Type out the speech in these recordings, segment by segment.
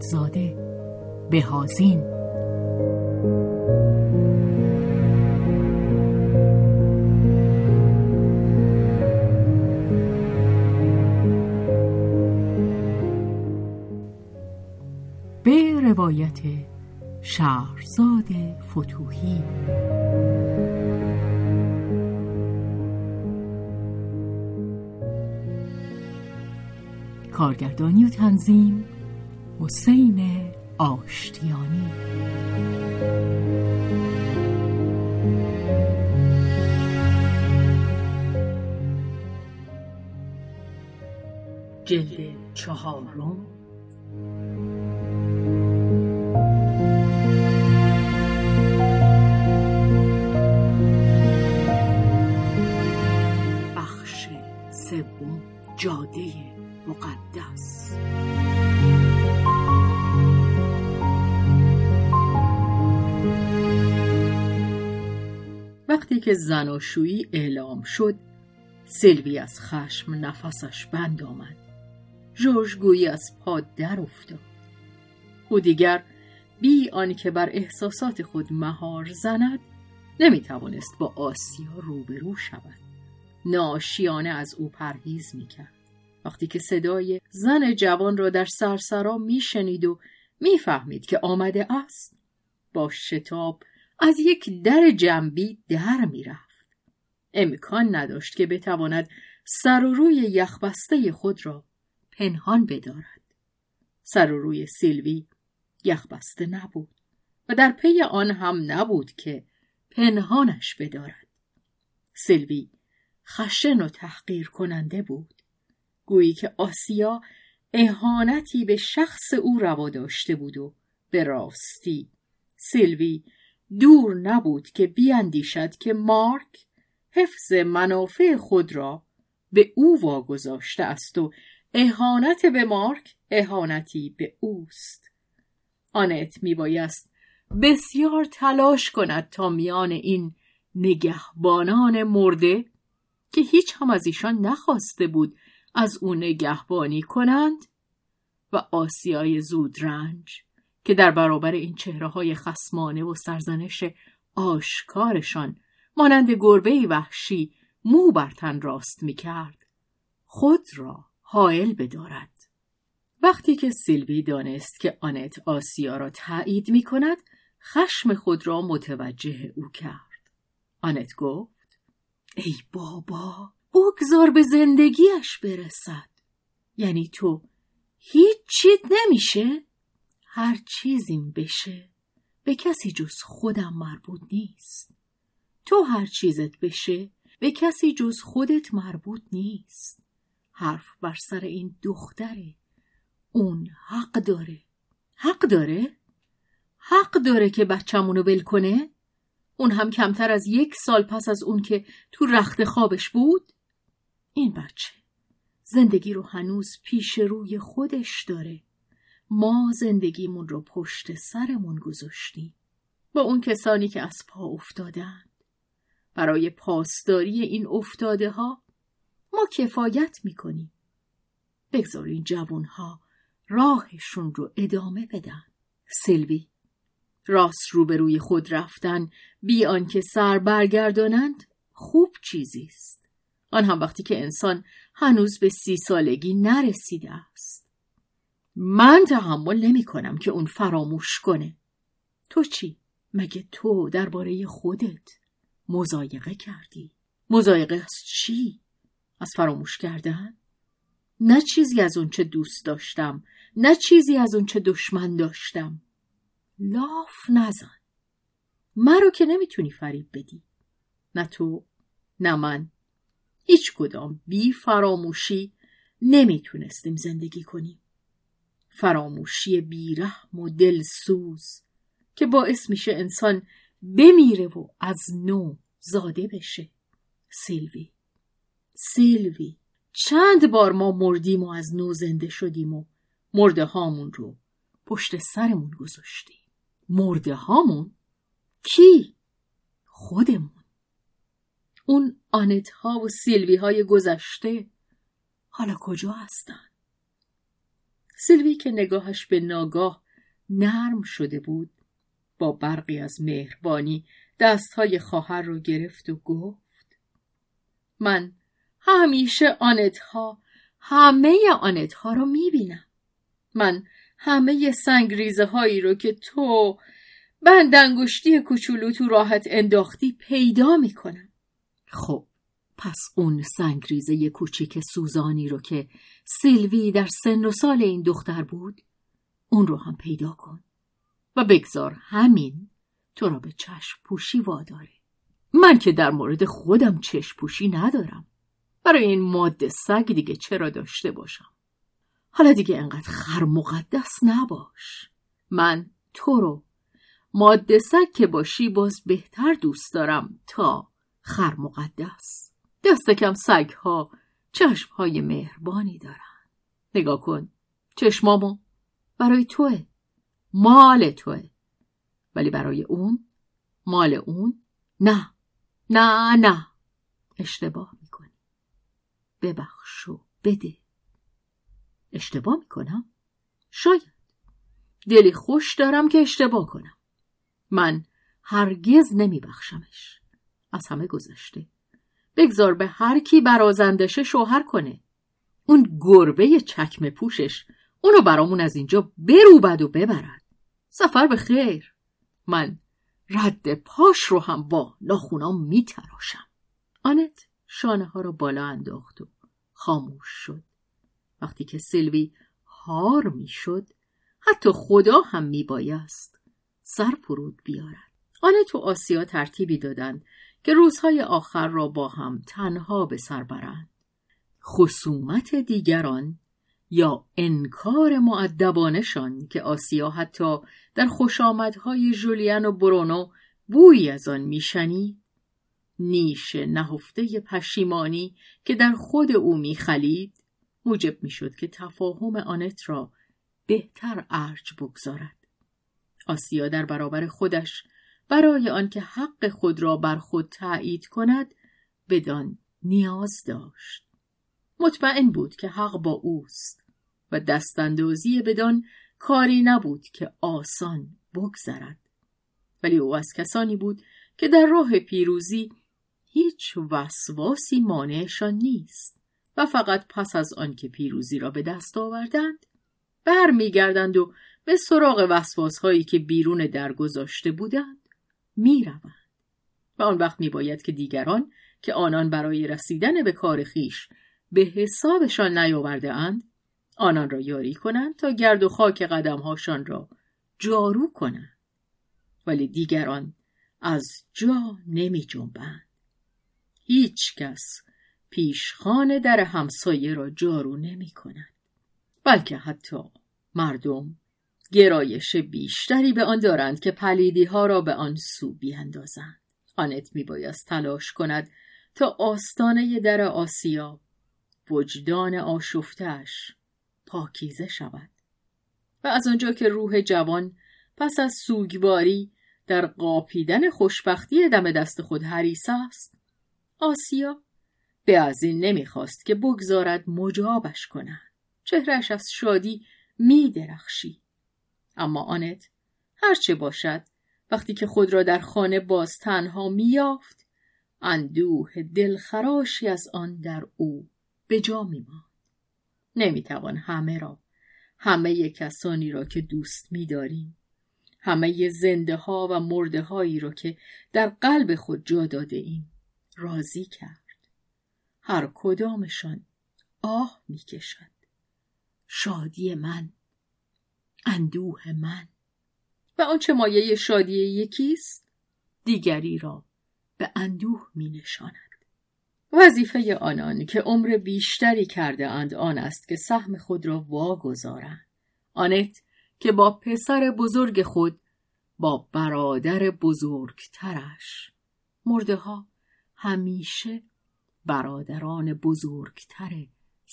اعتمادزاده بهازین به روایت شهرزاد فتوهی. کارگردانی و تنظیم حسین آشتیانی. جلد چهارم. که زناشویی اعلام شد. سلوی از خشم نفسش بند آمد. جورج گویی از پا در افتاد. او دیگر بی آنکه بر احساسات خود مهار زند نمی توانست با آسیا روبرو شود. ناشیانه از او پرهیز می کرد. وقتی که صدای زن جوان را در سرسرا می شنید و می فهمید که آمده است با شتاب از یک در جنبی در می رفت. امکان نداشت که بتواند سر و روی یخبسته خود را پنهان بدارد. سر و روی سیلوی یخبسته نبود و در پی آن هم نبود که پنهانش بدارد. سیلوی خشن و تحقیر کننده بود. گویی که آسیا اهانتی به شخص او روا داشته بود و به راستی سیلوی دور نبود که بیاندیشد که مارک حفظ منافع خود را به او واگذاشته است و اهانت به مارک اهانتی به اوست. آنت میبایست بسیار تلاش کند تا میان این نگهبانان مرده که هیچ هم از ایشان نخواسته بود از او نگهبانی کنند و آسیای زودرنج که در برابر این چهره های خسمانه و سرزنش آشکارشان مانند گربه وحشی مو بر تن راست می کرد خود را حائل بدارد. وقتی که سیلوی دانست که آنت آسیا را تایید می کند خشم خود را متوجه او کرد. آنت گفت ای بابا بگذار به زندگیش برسد. یعنی تو هیچ چیت نمیشه؟ هر چیزیم بشه. به کسی جز خودم مربوط نیست. تو هر چیزت بشه به کسی جز خودت مربوط نیست. حرف بر سر این دختره. اون حق داره. حق داره؟ حق داره که بچمونو ول کنه؟ اون هم کمتر از یک سال پس از اون که تو رخت خوابش بود؟ این بچه زندگی رو هنوز پیش روی خودش داره. ما زندگیمون رو پشت سرمون گذاشتیم. با اون کسانی که از پا افتادند برای پاسداری این افتاده ها ما کفایت می‌کنیم. بگذار این جوان ها راهشون رو ادامه بدن. سلوی راست روبروی خود رفتن بی آنکه سر برگردانند خوب چیزی است. آن هم وقتی که انسان هنوز به سی سالگی نرسیده است. من تحمل نمی کنم که اون فراموش کنه تو چی؟ مگه تو درباره خودت مزایقه کردی؟ مزایقه از چی؟ از فراموش کردن؟ نه چیزی از اون چه دوست داشتم نه چیزی از اون چه دشمن داشتم لاف نزن مرا که نمی‌تونی فریب بدی نه تو نه من هیچ کدام بی فراموشی نمی‌تونستیم زندگی کنیم فراموشی بیرحم و دلسوز که باعث میشه انسان بمیره و از نو زاده بشه سیلوی سیلوی چند بار ما مردیم و از نو زنده شدیم و مرده هامون رو پشت سرمون گذاشتیم مرده هامون؟ کی؟ خودمون اون آنت ها و سیلوی های گذشته حالا کجا هستن؟ سیلوی که نگاهش به ناگاه نرم شده بود با برقی از مهربانی دستهای خواهر رو گرفت و گفت من همیشه آنت ها همه آنت ها رو می‌بینم. من همه سنگریزه هایی رو که تو بند انگشتی کوچولو تو راحت انداختی پیدا می‌کنم. خب پس اون سنگریزه کوچیک سوزانی رو که سیلوی در سن و سال این دختر بود اون رو هم پیدا کن و بگذار همین تو را به چشم پوشی واداره. من که در مورد خودم چشم پوشی ندارم. برای این ماده سگ دیگه چرا داشته باشم؟ حالا دیگه انقدر خر مقدس نباش. من تو رو ماده سگ که باشی باز بهتر دوست دارم تا خر مقدس. دست کم سگ ها چشم های مهربانی دارن. نگاه کن چشمامو برای توه مال توه. ولی برای اون مال اون نه نه نه. اشتباه می‌کنی. ببخش و بده. اشتباه می‌کنم؟ شاید. دلی خوش دارم که اشتباه کنم. من هرگز نمیبخشمش. از همه گذشته. بگذار به هر کی برازندشه شوهر کنه. اون گربه چکم پوشش اونو برامون از اینجا بروبد و ببرد. سفر به خیر. من رد پاش رو هم با ناخونام میتراشم. آنت شانه ها رو بالا انداخت و خاموش شد. وقتی که سیلوی هار می‌شد حتی خدا هم میبایست سر فرود بیارد. آنت و آسیا ترتیبی دادند. که روزهای آخر را با هم تنها به سر برند. خصومت دیگران یا انکار معدبانشان که آسیا حتی در خوشامدهای جولین و برونو بویی از آن میشنید نیش نهفته پشیمانی که در خود او میخلید موجب می‌شد که تفاهم آنت را بهتر ارج بگذارد. آسیا در برابر خودش برای آنکه حق خود را بر خود تایید کند بدان نیاز داشت. مطمئن بود که حق با اوست و دستاندازی بدان کاری نبود که آسان بگذرد. ولی او از کسانی بود که در راه پیروزی هیچ وسواسی مانعشان نیست و فقط پس از آنکه پیروزی را به دست آوردند برمیگردند و به سراغ وسواس هایی که بیرون در گذاشته بودند. می‌روند و آن وقت میباید که دیگران که آنان برای رسیدن به کار خیش به حسابشان نیاورده اند آنان را یاری کنند تا گرد و خاک قدمهاشان را جارو کنند ولی دیگران از جا نمی جنبند. هیچ کس پیشخان در همسایه را جارو نمی کند. بلکه حتی مردم گرایش بیشتری به آن دارند که پلیدی ها را به آن سو بیاندازند. آنت می بایست تلاش کند تا آستانه در آسیا وجدان آشفتش پاکیزه شود و از آنجا که روح جوان پس از سوگواری در قاپیدن خوشبختی دم دست خود حریص است آسیا به از این نمی‌خواست که بگذارد مجابش کند چهرش از شادی می درخشی. اما آنت هرچه باشد وقتی که خود را در خانه باز تنها میافت اندوه دلخراشی از آن در او به جا میماند. نمی‌توان همه را همه کسانی را که دوست میداریم همه زنده ها و مرده هایی را که در قلب خود جا داده ایم راضی کرد. هر کدامشان آه می‌کشد. شادی من اندوه من. و آنچه مایه شادی یکیست؟ دیگری را به اندوه می نشاند. وظیفه آنان که عمر بیشتری کرده اند آن است که سهم خود را واگذارند. آنت که با پسر بزرگ خود با برادر بزرگترش. مرده ها همیشه برادران بزرگتر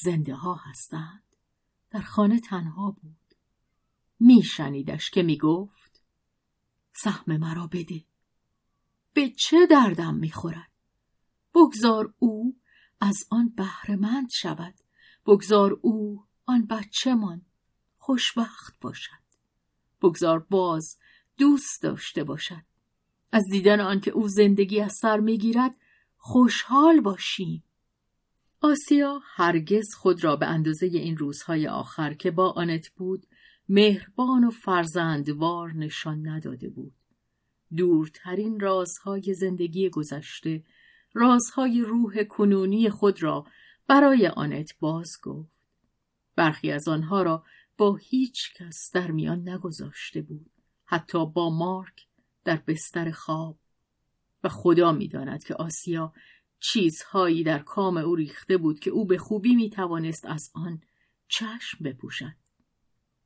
زنده ها هستند. در خانه تنها بود. میشنیدش که می‌گفت سهم مرا بده. به چه دردم می‌خورد؟ بگذار او از آن بهرهمند شود. بگذار او آن بچهمان خوشبخت باشد. بگذار باز دوست داشته باشد. از دیدن آنکه او زندگی از سر می‌گیرد خوشحال باشیم. آسیا هرگز خود را به اندازه این روزهای آخر که با آنت بود مهربان و فرزندوار نشان نداده بود. دورترین رازهای زندگی گذشته رازهای روح کنونی خود را برای آنت باز گفت. برخی از آنها را با هیچ کس در میان نگذاشته بود. حتی با مارک در بستر خواب. و خدا می‌داند که آسیا چیزهایی در کام او ریخته بود که او به خوبی می توانست از آن چشم بپوشد.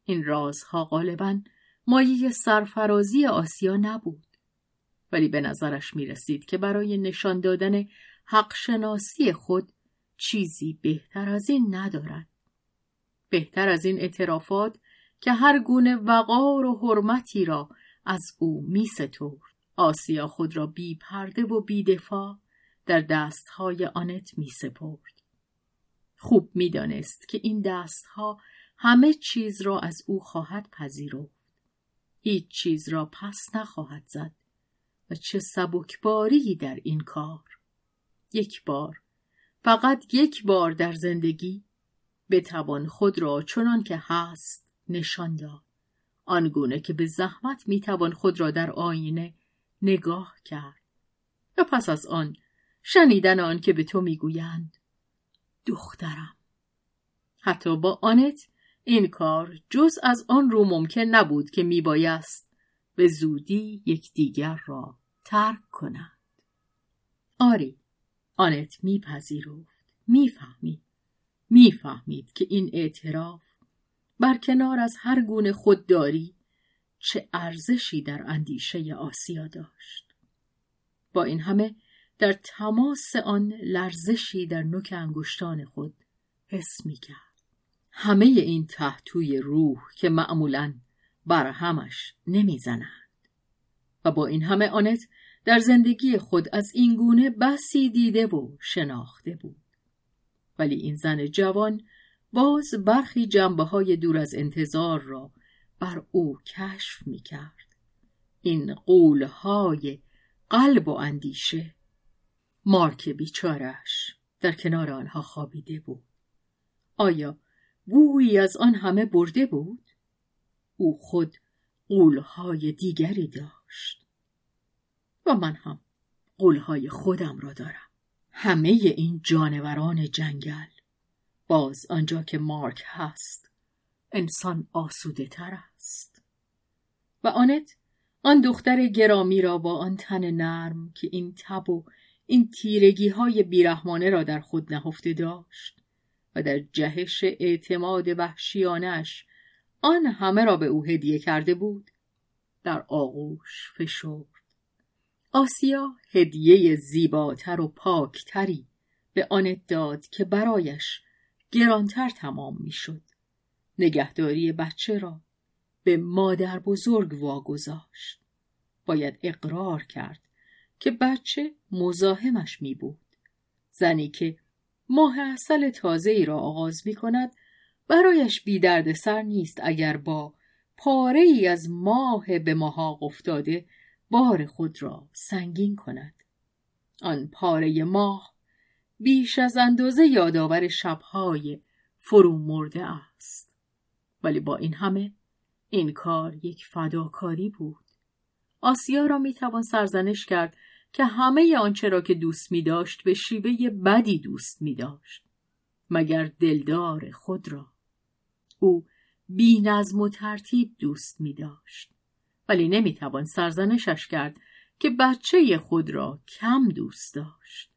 این رازها غالبا مایه سرفرازی آسیا نبود ولی به نظرش می رسید که برای نشان دادن حق شناسی خود چیزی بهتر از این ندارد بهتر از این اعترافات که هر گونه وقار و حرمتی را از او می ستورد. آسیا خود را بی پرده و بی دفاع در دستهای آنت می سپرد. خوب می دانست که این دستها همه چیز را از او خواهد پذیرفت. هیچ چیز را پس نخواهد زد و چه سبکباری در این کار. یک بار فقط یک بار در زندگی بتوان خود را چنان که هست نشان داد. آنگونه که به زحمت می‌توان خود را در آینه نگاه کرد و پس از آن شنیدن آن که به تو می‌گویند دخترم حتی با آنت این کار جز از آن رو ممکن نبود که میبایست به زودی یکدیگر را ترک کنند آری آنت میپذیرفت می‌فهمید می‌فهمید که این اعتراف کنار از هر گونه خودداری چه ارزشی در اندیشه آسیا داشت با این همه در تماس آن لرزشی در نوک انگشتان خود حس می کرد. همه این تحتوی روح که معمولا بر همش نمی‌زنند و با این همه آنت در زندگی خود از این گونه بسی دیده و شناخته بود ولی این زن جوان باز برخی جنبه های دور از انتظار را بر او کشف می کرد. این قولهای قلب و اندیشه مارک بیچارش در کنار آنها خوابیده بود. آیا بویی از آن همه برده بود؟ او خود قولهای دیگری داشت. و من هم قولهای خودم را دارم. همه این جانوران جنگل باز آنجا که مارک هست انسان آسوده تر است و آنت آن دختر گرامی را با آن تن نرم که این تب و این تیرگی های بیرحمانه را در خود نهفته داشت و در جهش اعتماد وحشیانش آن همه را به او هدیه کرده بود در آغوش فشرد آسیا هدیه زیباتر و پاکتری به آنت داد که برایش گرانتر تمام می‌شد. نگهداری بچه را به مادر بزرگ واگذاشت. باید اقرار کرد که بچه مزاحمش می بود. زنی که ماه اصل تازه ای را آغاز می کند برایش بی درد سر نیست اگر با پاره ای از ماه به ماه افتاده بار خود را سنگین کند. آن پاره ماه بیش از اندازه یادآور شبهای فرو مرده است. ولی با این همه این کار یک فداکاری بود. آسیا را می‌توان سرزنش کرد که همه آنچه را که دوست می داشت به شیوه بدی دوست می داشت. مگر دلدار خود را. او بی نظم و ترتیب دوست می داشت ولی نمی توان سرزنشش کرد که بچه خود را کم دوست داشت.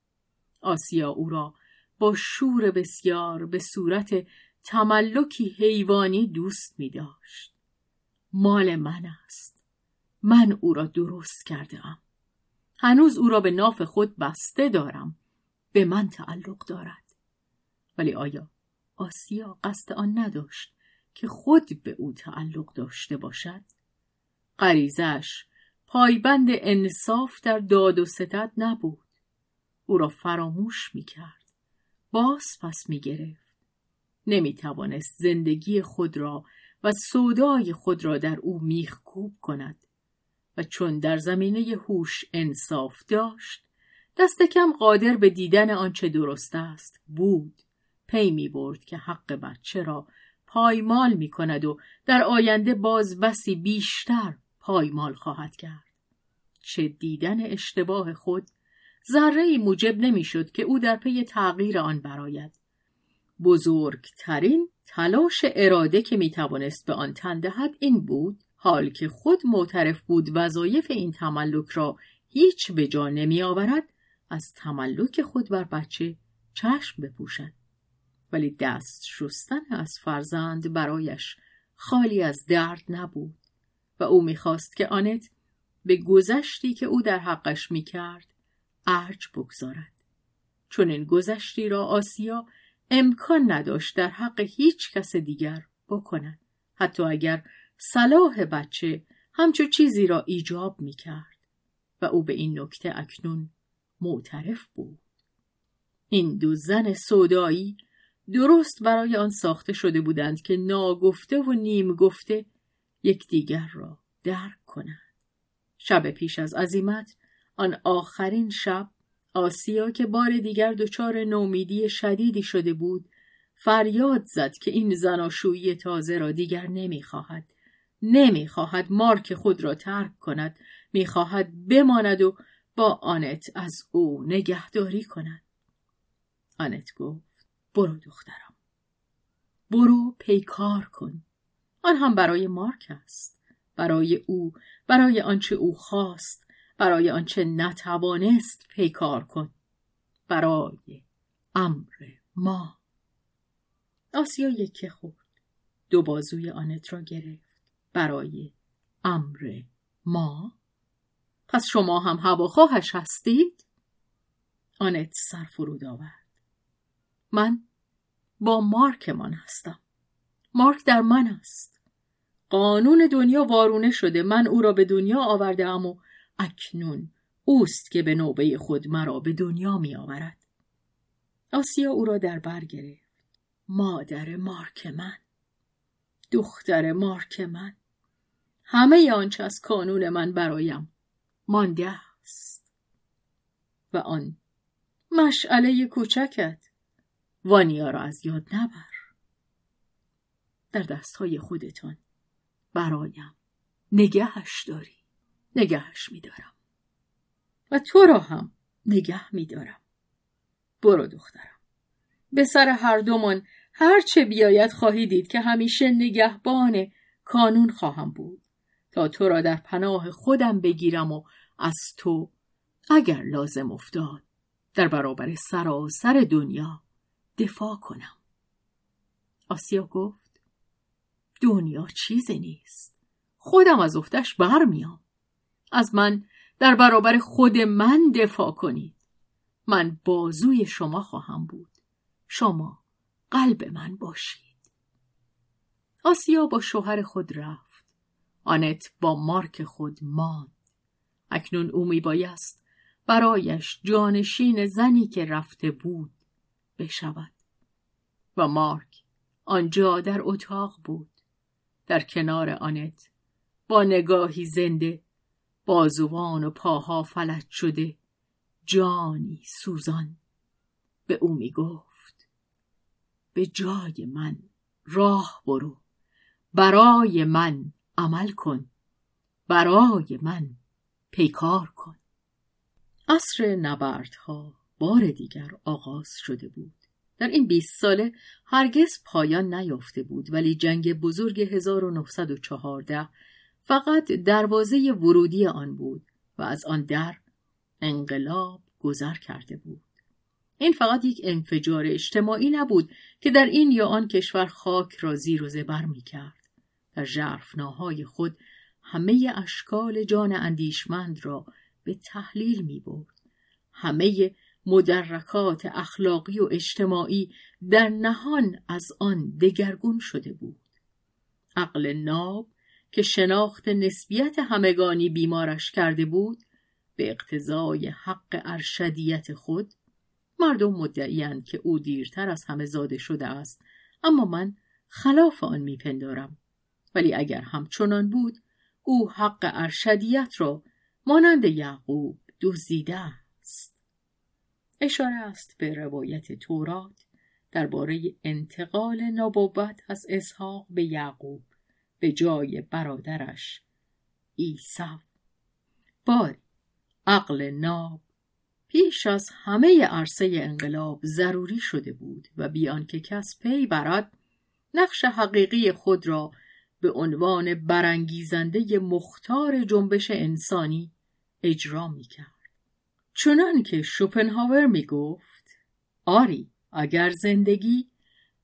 آسیا او را با شور بسیار به صورت تملکی حیوانی دوست می داشت. مال من است. من او را درست کرده هنوز او را به ناف خود بسته دارم. به من تعلق دارد. ولی آیا آسیا قصد آن نداشت که خود به او تعلق داشته باشد؟ غریزش پایبند انصاف در داد و ستد نبود. او را فراموش می کرد باز پس می گرفت نمی توانست زندگی خود را و سودای خود را در او میخکوب کند. و چون در زمینه هوش انصاف داشت دست کم قادر به دیدن آنچه درست است بود. پی می برد که حق بچه را پایمال می کند و در آینده باز بسی بیشتر پایمال خواهد کرد. چه دیدن اشتباه خود ذره موجب نمی‌شد که او در پی تغییر آن براید. بزرگترین تلاش اراده که می توانست به آن تن دهد این بود حال که خود معترف بود وظایف این تملک را هیچ به جا نمی آورد از تملک خود بر بچه چشم بپوشد. ولی دست شستن از فرزند برایش خالی از درد نبود و او می‌خواست که آنت به گذشتی که او در حقش می‌کرد ارج بگذارد. چون این گذشتی را آسیا امکان نداشت در حق هیچ کس دیگر بکند. حتی اگر صلاح بچه همچو چیزی را ایجاب می کرد و او به این نکته اکنون معترف بود. این دو زن سودایی درست برای آن ساخته شده بودند که ناگفته و نیم گفته یکدیگر را درک کنند. شب پیش از عزیمت آن آخرین شب آسیا که بار دیگر دچار نومیدی شدیدی شده بود فریاد زد که این زناشویی تازه را دیگر نمی‌خواهد نمی‌خواهد مارک خود را ترک کند. می‌خواهد بماند و با آنت از او نگهداری کند. آنت گفت برو دخترم. برو پیکار کن. آن هم برای مارک است. برای او برای آنچه او خواست. برای آنچه نتوانست پیکار کن. برای امر ما. آسیا یکه خورد. دو بازوی آنت را گرفت. برای امر ما پس شما هم هواخواهش هستید آنت سر فرود آورد من با مارکمان هستم مارک در من است قانون دنیا وارونه شده من او را به دنیا آورده ام و اکنون اوست که به نوبه خود مرا به دنیا می آورد. آسیا او را در بر گرفت. مادر مارک من. دختر مارک من. همه آنچه از کانون من برایم مانده است. و آن مشعله کوچکت وانیا را از یاد نبر. در دستهای خودتان برایم نگهش داری. نگهش میدارم و تو را هم نگه میدارم برو دخترم به سر هر دومان هر چه بیاید خواهی دید که همیشه نگهبان کانون خواهم بود تا تو را در پناه خودم بگیرم و از تو اگر لازم افتاد در برابر سراسر دنیا دفاع کنم. آسیا گفت دنیا چیزی نیست. خودم از افتش برمیام. از من در برابر خود من دفاع کنید. من بازوی شما خواهم بود. شما قلب من باشید. آسیا با شوهر خود رفت. آنت با مارک خود ماند. اکنون او می بایست برایش جانشین زنی که رفته بود بشود. و مارک آنجا در اتاق بود. در کنار آنت با نگاهی زنده بازوان و پاها فلج شده جانی سوزان. به او می گفت به جای من راه برو برای من عمل کن برای من پیکار کن عصر نبردها بار دیگر آغاز شده بود در این 20 ساله هرگز پایان نیافته بود ولی جنگ بزرگ 1914 فقط دروازه ورودی آن بود و از آن در انقلاب گذر کرده بود. این فقط یک انفجار اجتماعی نبود که در این یا آن کشور خاک را زیر و زبر می کرد. در جرفناهای خود همه اشکال جان اندیشمند را به تحلیل می برد. همه مدرکات اخلاقی و اجتماعی در نهان از آن دگرگون شده بود. عقل ناب که شناخت نسبیت همگانی بیمارش کرده بود به اقتضای حق ارشدیت خود مردم مدعیند که او دیرتر از همه زاده شده است اما من خلاف آن میپندارم ولی اگر همچنان بود او حق ارشدیت را مانند یعقوب دزدیده است. اشاره است به روایت تورات درباره انتقال نبوت از اسحاق به یعقوب به جای برادرش عیسی. باری عقل ناب پیش از همه عرصه انقلاب ضروری شده بود و بیان که کس پی برد نقش حقیقی خود را به عنوان برانگیزنده مختار جنبش انسانی اجرا می کرد. چنان که شوپنهاور می گفت آری اگر زندگی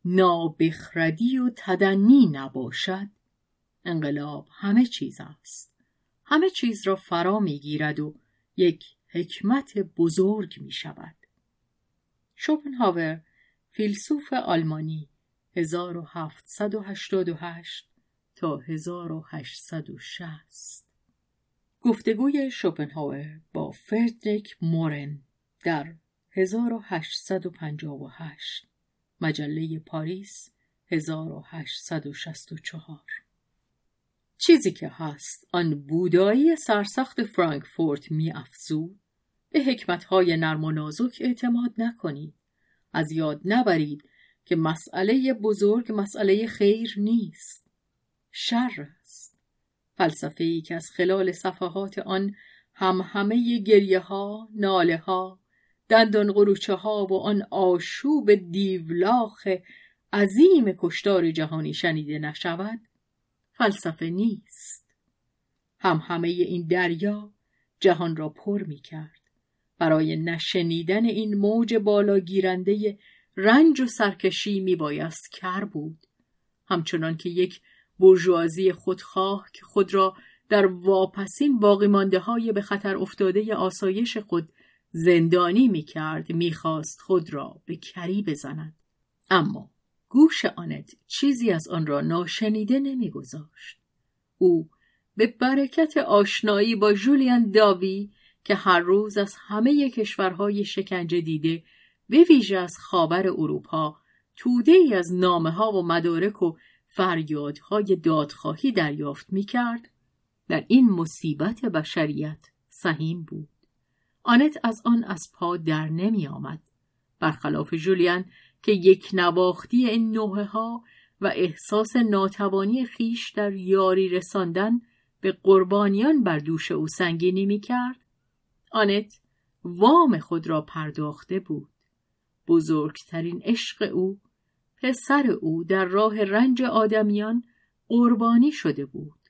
نابخردی و تدنی نباشد انقلاب همه چیز است همه چیز را فرا می گیرد و یک حکمت بزرگ می شود. شوپنهاور فیلسوف آلمانی 1788 تا 1860 گفتگوی شوپنهاور با فردریک مورن در 1858 مجله پاریس 1864 چیزی که هست آن بودایی سرسخت فرانکفورت می افزود به حکمتهای نرم و نازک اعتماد نکنید. از یاد نبرید که مسئله بزرگ مسئله خیر نیست. شر است. فلسفه ای که از خلال صفحات آن هم همه گریه ها ناله ها دندان قروچه ها و آن آشوب دیولاخ عظیم کشتار جهانی شنیده نشود فلسفه نیست. هم همه این دریا جهان را پر می کرد برای نشنیدن این موج بالاگیرنده رنج و سرکشی می بایست کر بود. همچنان که یک برجوازی خودخواه که خود را در واپسین باقی مانده های به خطر افتاده آسایش خود زندانی می کرد می خواست خود را به کری بزند. اما گوش آنت چیزی از آن را ناشنیده نمیگذاشت. او به برکت آشنایی با جولیان داوی که هر روز از همه کشورهای شکنجه دیده به ویژه از خاور اروپا توده ای از نامه ها و مدارک و فریادهای دادخواهی دریافت می کرد در این مصیبت بشریت سهیم بود. آنت از آن از پا در نمی آمد. برخلاف جولیان که یک نواختی این نوه ها و احساس ناتوانی خیش در یاری رساندن به قربانیان بر دوش او سنگینی می کرد آنت وام خود را پرداخته بود بزرگترین عشق او پسر او در راه رنج آدمیان قربانی شده بود.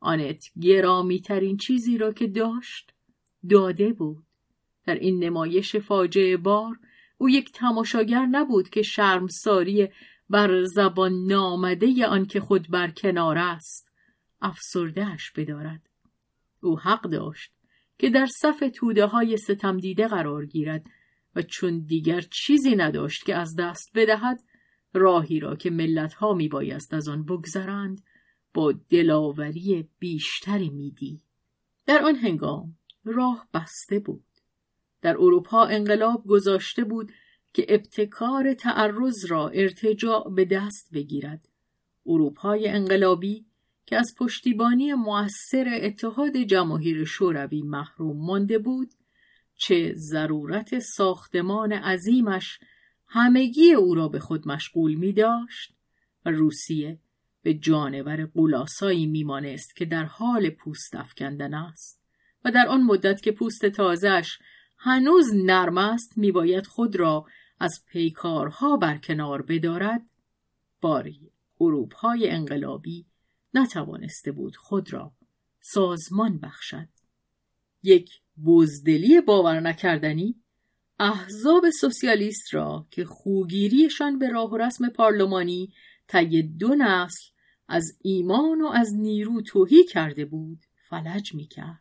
آنت گرامی ترین چیزی را که داشت داده بود. در این نمایش فاجعه بار او یک تماشاگر نبود که شرمساری بر زبان نامده آن که خود بر کنار است افسردهش بدارد. او حق داشت که در صف توده های ستم دیده قرار گیرد و چون دیگر چیزی نداشت که از دست بدهد راهی را که ملت ها می بایست از آن بگذرند با دلاوری بیشتری میدی. در آن هنگام راه بسته بود. در اروپا انقلاب گذاشته بود که ابتکار تعرض را ارتجاع به دست بگیرد. اروپای انقلابی که از پشتیبانی موثر اتحاد جماهیر شوروی محروم مانده بود چه ضرورت ساختمان عظیمش همگی او را به خود مشغول می داشت و روسیه به جانور قولاسایی میمانست که در حال پوست افکندن است و در آن مدت که پوست تازش هنوز نرم است میباید خود را از پیکارها برکنار بدارد. باری اروپای انقلابی نتوانسته بود خود را سازمان بخشد. یک بزدلی باور نکردنی احزاب سوسیالیست را که خوگیریشان به راه و رسم پارلمانی طی دو نسل از ایمان و از نیرو توهی کرده بود فلج می کرد.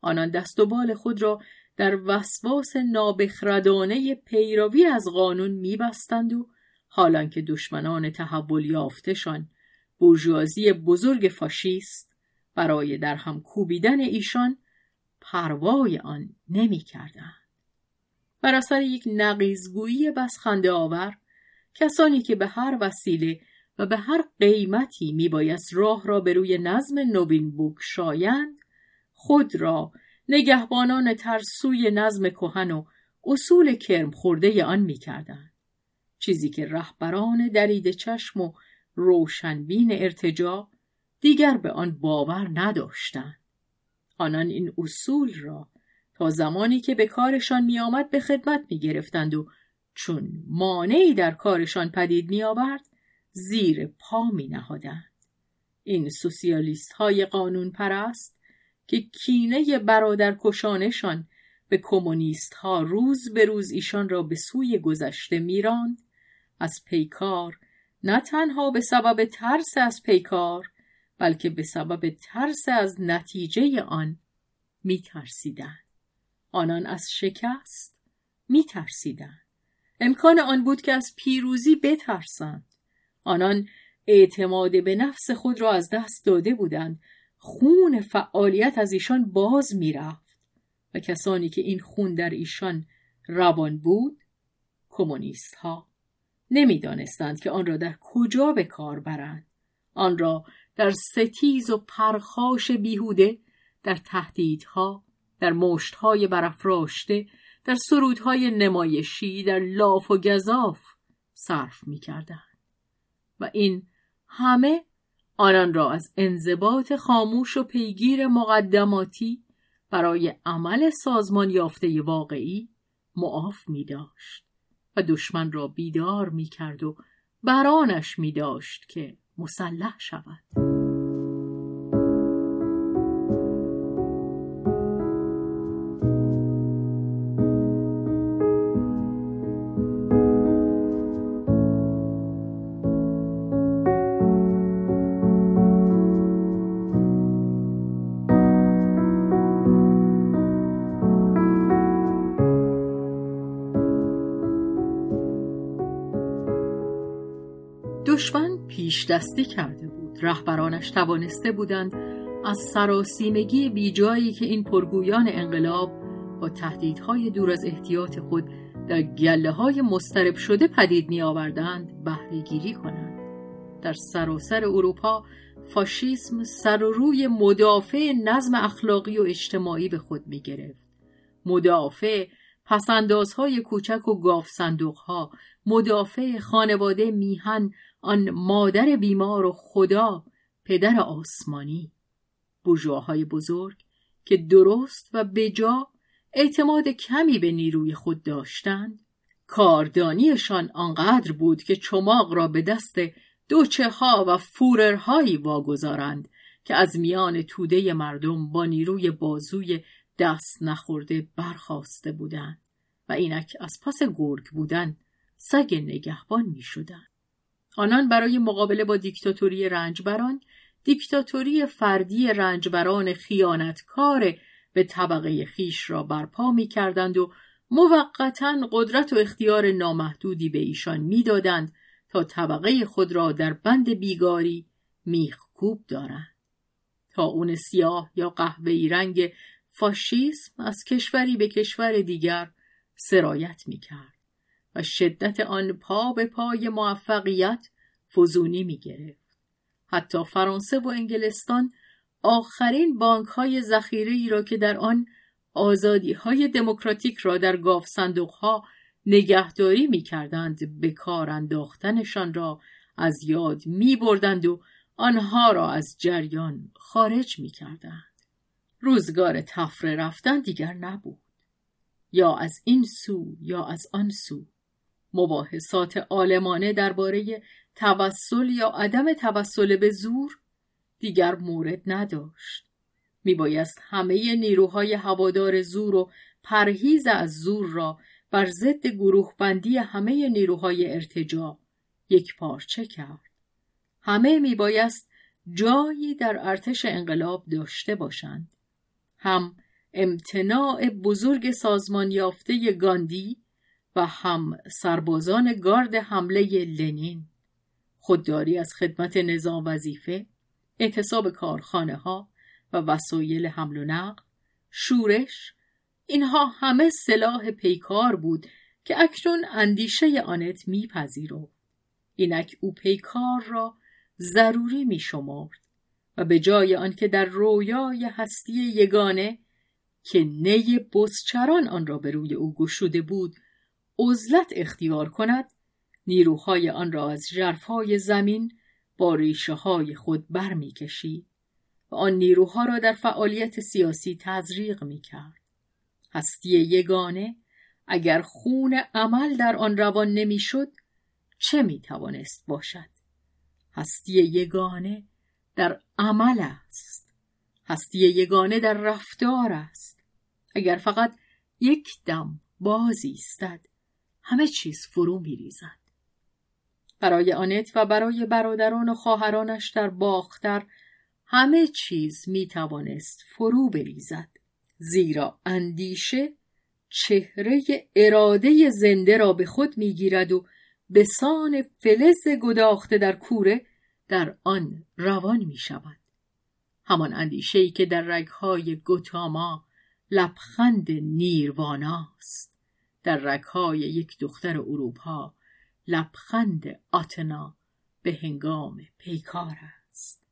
آنان دست و بال خود را در وسواس نابخردانه پیروی از قانون میبستند و حالان که دشمنان تحول یافتشان بورژوازی بزرگ فاشیست برای در هم کوبیدن ایشان پروای آن نمی کردن. بر اثر یک نقیزگویی بس خنده آور کسانی که به هر وسیله و به هر قیمتی میبایست راه را به روی نظم نوین شایند خود را نگهبانان ترسوی نظم کهن و اصول کرم خورده آن می‌کردند. چیزی که رهبران درید چشم و روشنبین ارتجا دیگر به آن باور نداشتند. آنان این اصول را تا زمانی که به کارشان میآمد به خدمت می گرفتند و چون مانعی در کارشان پدید می آورد زیر پا می نهادند. این سوسیالیست های قانون پرست که کینه برادر کشانشان به کمونیست ها روز به روز ایشان را به سوی گذشته میراند از پیکار نه تنها به سبب ترس از پیکار بلکه به سبب ترس از نتیجه آن میترسیدند آنان از شکست میترسیدند. امکان آن بود که از پیروزی بترسند. آنان اعتماد به نفس خود را از دست داده بودند. خون فعالیت از ایشان باز می‌رفت. و کسانی که این خون در ایشان روان بود کمونیست ها نمی‌دانستند که آن را در کجا به کار برند. آن را در ستیز و پرخاش بیهوده در تهدیدها در مشتهای برافراشته در سرودهای نمایشی در لاف و گذاف صرف می و این همه آنان را از انضباط خاموش و پیگیر مقدماتی برای عمل سازمان یافته واقعی معاف می داشت و دشمن را بیدار می کرد و برانش می داشت که مسلح شود. پیش دستی کرده بود. رهبرانش توانسته بودند از سراسیمگی بیجایی که این پرگویان انقلاب با تهدیدهای دور از احتیاط خود در گله های مسترب شده پدید می آوردند بهره گیری کنند. در سراسر اروپا فاشیسم سر و روی مدافع نظم اخلاقی و اجتماعی به خود می گرفت مدافع پسندازهای کوچک و گاف صندوقها مدافع خانواده میهن آن مادر بیمار و خدا پدر آسمانی بوژواهای بزرگ که درست و بجا اعتماد کمی به نیروی خود داشتند کاردانیشان آنقدر بود که چماق را به دست دوچه ها و فوررهایی واگذارند که از میان توده مردم با نیروی بازوی دست نخورده برخواسته بودند و اینک از پس گرگ بودن سگ نگهبان می شدند. آنان برای مقابله با دیکتاتوری رنجبران دیکتاتوری فردی رنجبران خیانتکار به طبقه خیش را برپا می کردند و موقتا قدرت و اختیار نامحدودی به ایشان می‌دادند تا طبقه خود را در بند بیگاری میخکوب دارند تا اون سیاه یا قهوه‌ای رنگ فاشیسم از کشوری به کشور دیگر سرایت می کرد. و شدت آن پا به پای موفقیت فزونی می گرفت. حتی فرانسه و انگلستان آخرین بانک های ذخیره ای را که در آن آزادی های دموکراتیک را در گاف صندوق ها نگهداری می کردند به کار انداختنشان را از یاد می بردند و آنها را از جریان خارج می کردند. روزگار تفره رفتن دیگر نبود. یا از این سو یا از آن سو مباحثات عالمانه درباره توسل یا عدم توسل به زور دیگر مورد نداشت میبایست همه نیروهای هوادار زور و پرهیز از زور را بر ضد گروه بندی همه نیروهای ارتجا یک پارچه کرد. همه میبایست جایی در ارتش انقلاب داشته باشند. هم امتناع بزرگ سازمان یافته گاندی و هم سربازان گارد حمله لنین. خودداری از خدمت نظام وظیفه اعتصاب کارخانه ها و وسایل حمل و نقل شورش اینها همه سلاح پیکار بود که اکنون اندیشه آنت میپذیرفت. اینک او پیکار را ضروری میشمرد و به جای آنکه در رویای هستی یگانه که نی بزچران آن را به روی او گشوده بود عزلت اختیار کند نیروهای آن را از ژرفهای زمین با ریشه های خود برمیکشید و آن نیروها را در فعالیت سیاسی تزریق می‌کرد. هستی یگانه اگر خون عمل در آن روان نمی‌شد چه می‌توانست باشد؟ هستی یگانه در عمل است. هستی یگانه در رفتار است. اگر فقط یک دم باز ایستد همه چیز فرو میریزد برای آنت و برای برادران و خواهرانش در باختر همه چیز می توانست فرو بریزد زیرا اندیشه چهره اراده زنده را به خود می‌گیرد و به سان فلز گداخته در کوره در آن روان می شود. همان ای که در رگهای گوتاما لبخند نیرواناست در رگهای یک دختر اروپا لبخند آتنا به هنگام پیکار است.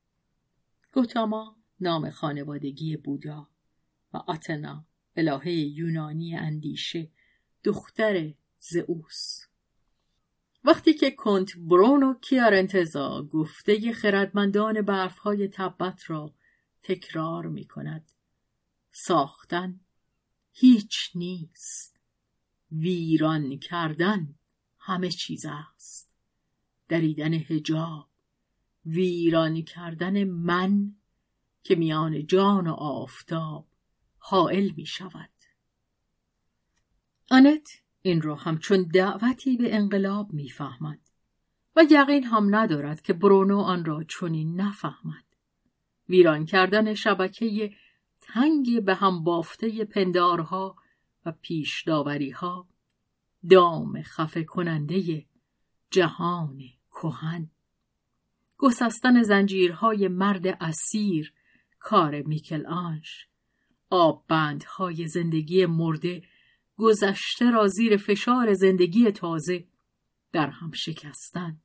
گوتاما نام خانوادگی بودا و آتنا الهه یونانی اندیشه دختر زئوس. وقتی که کنت برونو کیارنتزا گفته خردمندان برفهای تبت را تکرار می کند ساختن هیچ نیست. ویران کردن همه چیز است. دریدن هجاب ویران کردن من که میان جان و آفتاب حائل می شود. آنت این را همچون دعوتی به انقلاب می‌فهمد و یقین هم ندارد که برونو آن را چنین نفهمد. ویران کردن شبکه تنگ به هم بافته پندارها و پیش ها دام خفه کننده جهان کهن. گسستن زنجیرهای مرد اسیر کار میکل آنش آب بندهای زندگی مرده گذشته را زیر فشار زندگی تازه در هم شکستن.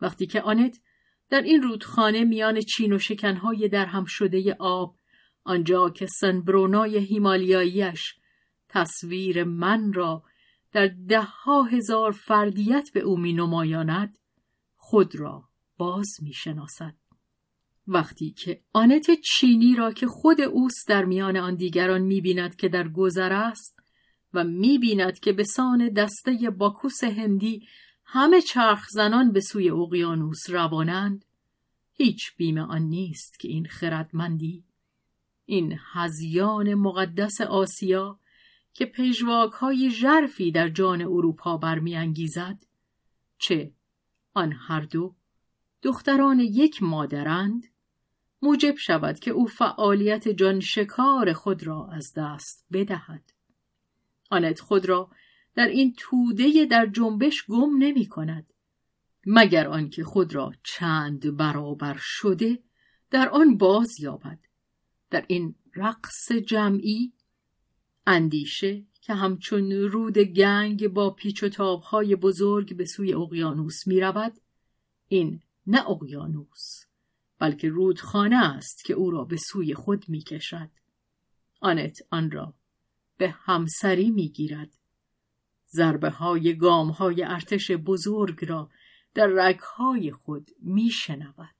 وقتی که آنت در این رودخانه میان چین و شکنهای در هم شده آب آنجا که سنبرونای هیمالیاییش تصویر من را در ده ها هزار فردیت به او می نمایاند خود را باز می شناسد. وقتی که آنت چینی را که خود اوست در میان آن دیگران می بیند که در گذر است و می بیند که به سان دسته باکوس هندی همه چرخ زنان به سوی اقیانوس روانند هیچ بیم آن نیست که این خردمندی این هزیان مقدس آسیا که پژواک های ژرفی در جان اروپا برمیانگیزد. چه؟ آن هر دو دختران یک مادرند. موجب شود که او فعالیت جان شکار خود را از دست بدهد. آنت خود را در این توده در جنبش گم نمی کند. مگر آنکه خود را چند برابر شده در آن باز یابد. در این رقص جمعی اندیشه که همچون رود گنگ با پیچ و تابهای بزرگ به سوی اقیانوس می رود این نه اقیانوس بلکه رودخانه است که او را به سوی خود می کشد آنت آن را به همسری می گیرد ضربه های گام های ارتش بزرگ را در رگهای خود می شنود.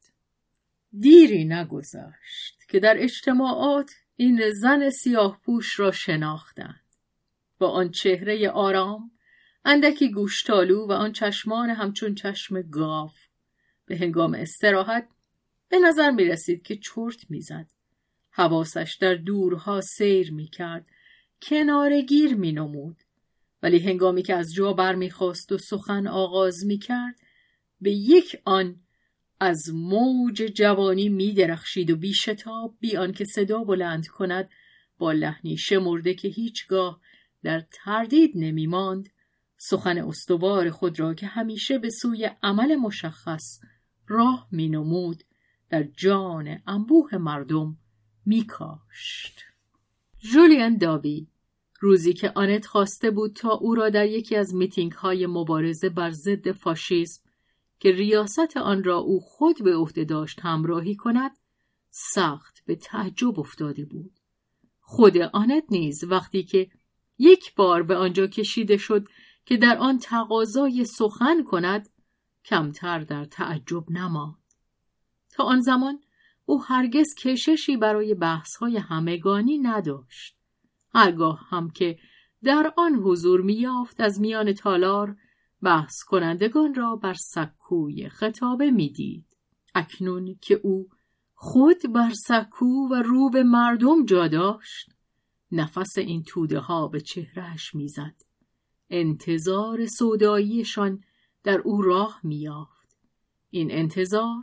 دیری نگذشت که در اجتماعات این زن سیاه پوش را شناختند با آن چهره آرام اندکی گوشتالو و آن چشمان همچون چشم گاو به هنگام استراحت به نظر می رسید که چرت می‌زد. حواسش در دورها سیر می کرد. کنارگیر می نمود. ولی هنگامی که از جا برمیخواست و سخن آغاز می کرد به یک آن از موج جوانی می درخشید و بی شتاب بی آنکه صدا بلند کند با لحنی شمرده که هیچگاه در تردید نمی ماند سخن استوار خود را که همیشه به سوی عمل مشخص راه می نمود در جان انبوه مردم می کاشت. جولیان داوی روزی که آنت خواسته بود تا او را در یکی از میتینگ های مبارزه بر ضد فاشیسم که ریاست آن را او خود به عهده داشت همراهی کند سخت به تعجب افتاده بود. خود آنت نیز وقتی که یک بار به آنجا کشیده شد که در آن تقاضای سخن کند کمتر در تعجب نماند. تا آن زمان او هرگز کششی برای بحثهای همگانی نداشت. هرگاه هم که در آن حضور میافت از میان تالار بحث کنندگان را بر سکوی خطابه می‌دید. اکنون که او خود بر سکو و رو به مردم جا داشت نفس این توده ها به چهرهش می‌زد. انتظار سوداییشان در او راه میافت این انتظار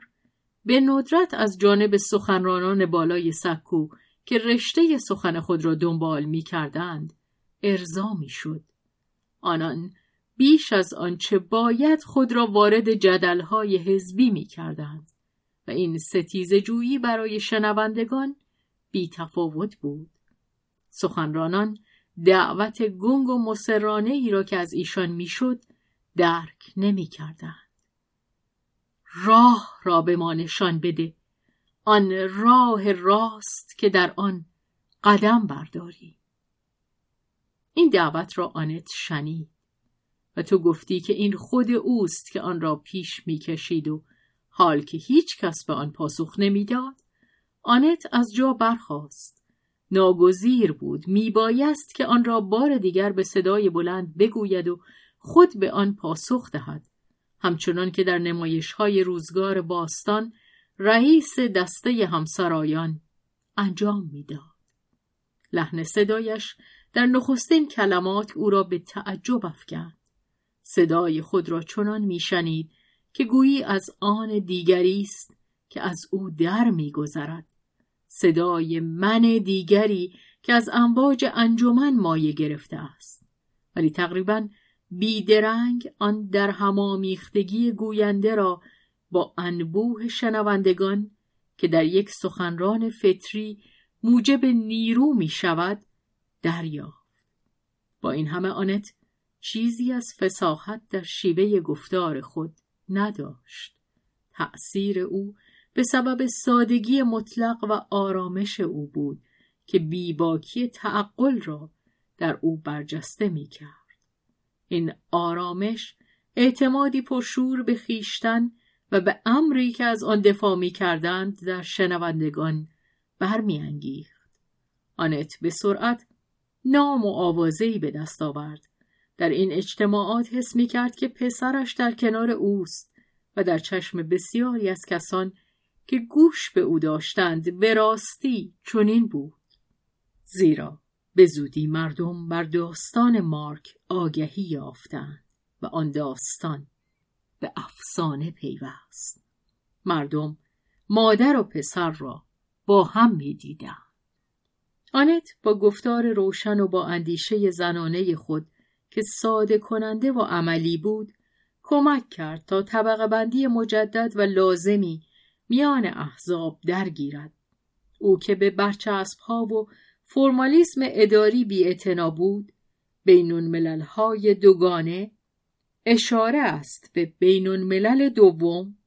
به ندرت از جانب سخنرانان بالای سکو که رشته سخن خود را دنبال می کردند ارضا می شد. آنان بیش از آنچه باید خود را وارد جدلهای حزبی می کردند و این ستیز جویی برای شنوندگان بی تفاوت بود. سخنرانان دعوت گنگ و مسرانه ای را که از ایشان می‌شد درک نمی کردند. راه را به ما نشان بده آن راه راست که در آن قدم برداری این دعوت را آنت شنید و تو گفتی که این خود اوست که آن را پیش می‌کشید و حال که هیچ کس به آن پاسخ نمی‌داد آنت از جا برخاست ناگزیر بود میبایست که آن را بار دیگر به صدای بلند بگوید و خود به آن پاسخ دهد همچنان که در نمایش های روزگار باستان رئیس دسته همسرایان انجام می‌داد. لحن صدایش در نخستین کلمات او را به تعجب افکند. صدای خود را چنان میشنید که گویی از آن دیگری است که از او در میگذرد. صدای من دیگری که از امواج انجمن مایه گرفته است. ولی تقریبا بیدرنگ آن در همامیختگی گوینده را با انبوه شنوندگان که در یک سخنران فطری موجب نیرو می شود دریافت. با این همه آنت چیزی از فساحت در شیوه گفتار خود نداشت. تأثیر او به سبب سادگی مطلق و آرامش او بود که بیباکی تعقل را در او برجسته می کرد. این آرامش اعتمادی پرشور به خیشتن و به امری که از آن دفاع می کردند در شنوندگان برمیانگیخت. آنت به سرعت نام و آوازهی به دست آورد. در این اجتماعات حس می کرد که پسرش در کنار اوست و در چشم بسیاری از کسان که گوش به او داشتند به راستی چنین بود. زیرا به زودی مردم بر داستان مارک آگهی یافتند و آن داستان به افسانه پیوست مردم مادر و پسر را با هم می‌دیدند آنت با گفتار روشن و با اندیشه زنانه خود که ساده کننده و عملی بود کمک کرد تا طبقه بندی مجدد و لازمی میان احزاب درگیرد او که به برچسب ها و فرمالیسم اداری بی بود بینون ملل های دوگانه اشاره است به بینون ملل دوم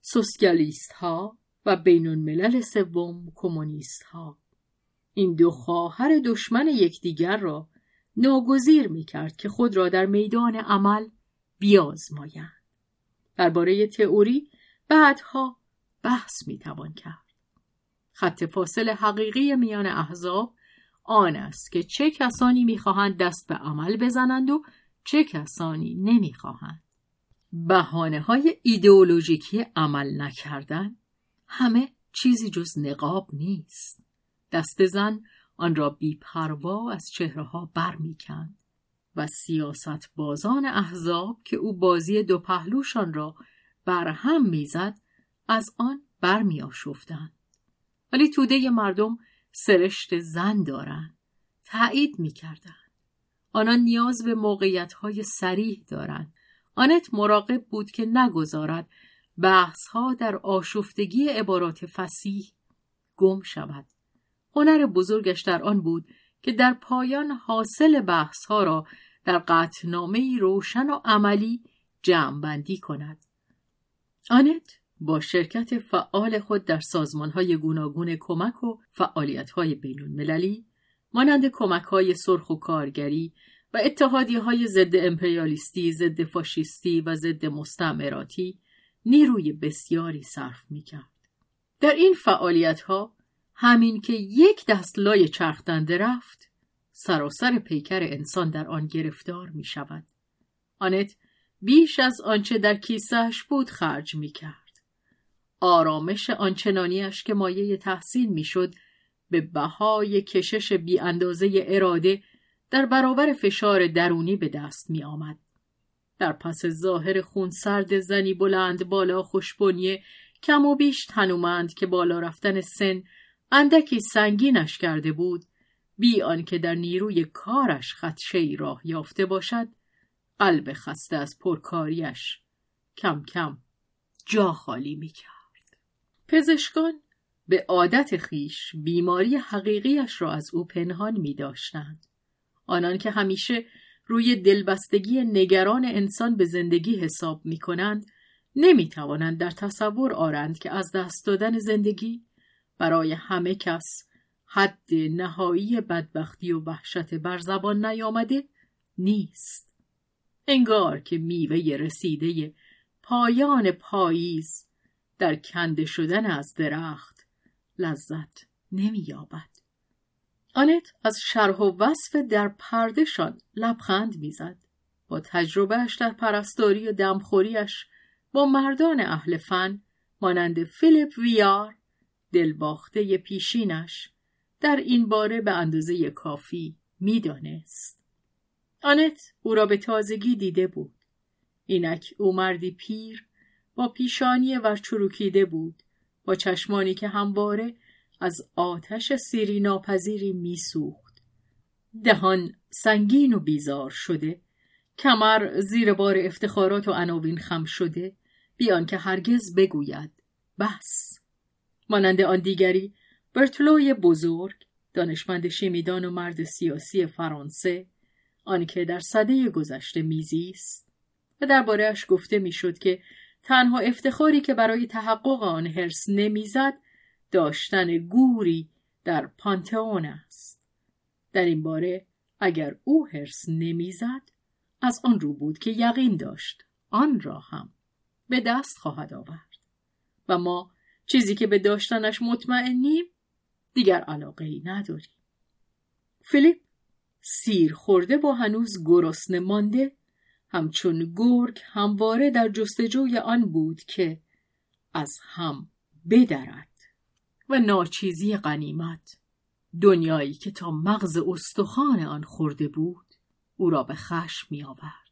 سوسیالیست ها و بینون ملل سوم کمونیست ها این دو خواهر دشمن یکدیگر را ناگزیر می کرد که خود را در میدان عمل بیازمایند درباره تئوری بعدها بحث می توان کرد. خط فاصل حقیقی میان احزاب آن است که چه کسانی می‌خواهند دست به عمل بزنند و چه کسانی نمی‌خواهند. بهانه های ایدئولوژیکی عمل نکردن همه چیزی جز نقاب نیست. دست زن آن را بیپروا از چهره ها برمیکند و سیاست بازان احزاب که او بازی دو پهلوشان را برهم می‌زد از آن برمی آشفتند. ولی توده مردم سرشت زن دارند تایید می‌کردند. آنان نیاز به موقعیت های سریح دارند. آنت مراقب بود که نگذارد بحث ها در آشفتگی عبارات فسیح گم شود. هنر بزرگش در آن بود که در پایان حاصل بحث ها را در قطنامه روشن و عملی جمع کند. آنت با شرکت فعال خود در سازمان های گوناگون کمک و فعالیت های بین المللی مانند کمک های سرخ و کارگری و اتحادی های ضد امپریالیستی، ضد فاشیستی و ضد مستعمراتی نیروی بسیاری صرف می کرد. در این فعالیت ها همین که یک دست لای چرخدنده رفت سراسر پیکر انسان در آن گرفتار می شود. آنت بیش از آنچه در کیسهش بود خرج می کرد. آرامش آنچنانیش که مایه تحسین می شد به بهای کشش بی اندازه اراده در برابر فشار درونی به دست می آمد. در پس ظاهر خونسرد زنی بلند بالا خوشبنیه کم و بیش تنومند که بالا رفتن سن اندکی سنگینش کرده بود بی آنکه در نیروی کارش خدشه راه یافته باشد قلب خسته از پرکاریش کم کم جا خالی می کرد. پزشکان به عادت خیش بیماری حقیقیش را از او پنهان می داشتند. آنان که همیشه روی دلبستگی نگران انسان به زندگی حساب می کنند نمی توانند در تصور آرند که از دست دادن زندگی برای همه کس حد نهایی بدبختی و وحشت بر زبان نیامده نیست. انگار که میوه رسیده پایان پاییز در کنده شدن از درخت لذت نمییابد. آنت از شرح و وصف در پردهشان لبخند می‌زد. با تجربهش در پرستاری و دمخوریش با مردان اهل فن مانند فیلیپ ویار دلباخته پیشینش در این باره به اندازه کافی می‌دانست. آنت او را به تازگی دیده بود. اینک او مردی پیر با پیشانی و چروکیده بود با چشمانی که همواره از آتش سیری ناپذیری میسوخت. دهان سنگین و بیزار شده کمر زیر بار افتخارات و عناوین خم شده بیان که هرگز بگوید بس مانند آن دیگری برتلوی بزرگ دانشمند شیمیدان و مرد سیاسی فرانسه آنکه در صده گذشته میزیست و دربارهاش گفته می‌شد که تنها افتخاری که برای تحقق آن هرس نمی‌زد داشتن گوری در پانتئون است. در این باره اگر او هرس نمی‌زد از آن رو بود که یقین داشت آن را هم به دست خواهد آورد. و ما چیزی که به داشتنش مطمئنیم دیگر علاقه ای نداریم فیلیپ سیر خورده و هنوز گرسنه مانده. همچون گرگ همواره در جستجوی آن بود که از هم بدرد و ناچیزی قنیمت دنیایی که تا مغز استخوان آن خورده بود او را به خشم می آورد.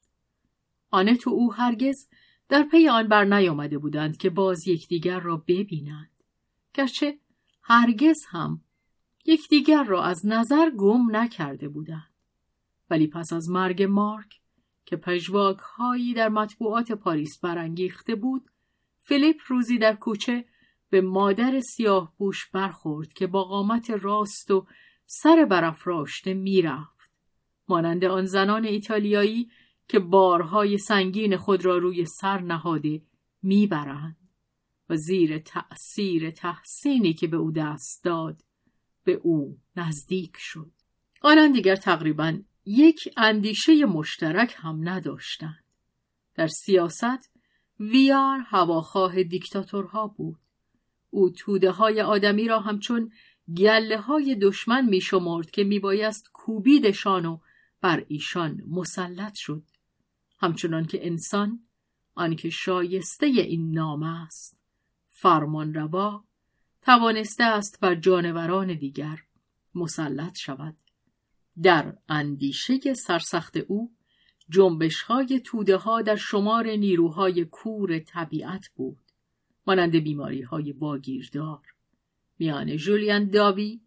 آنت و او هرگز در پی آن بر نیامده بودند که باز یکدیگر را ببینند. گرچه هرگز هم یکدیگر را از نظر گم نکرده بودند. ولی پس از مرگ مارک که پژواک هایی در مطبوعات پاریس برانگیخته بود فیلیپ روزی در کوچه به مادر سیاه پوش برخورد که با قامت راست و سر برافراشته می‌رفت. مانند آن زنان ایتالیایی که بارهای سنگین خود را روی سر نهاده می‌برند و زیر تأثیر تحسینی که به او دست داد به او نزدیک شد. آنان دیگر تقریبا یک اندیشه مشترک هم نداشتند. در سیاست ویار هواخواه دیکتاتورها بود. او توده های آدمی را همچون گله های دشمن می که می بایست کوبیدشان و بر ایشان مسلط شد. همچنان که انسان آنکه شایسته این نام است. فرمان روا توانسته است بر جانوران دیگر مسلط شود. در اندیشه سرسخت او جنبش های توده ها در شمار نیروهای کور طبیعت بود مانند بیماری های واگیردار. میان جولیان داوی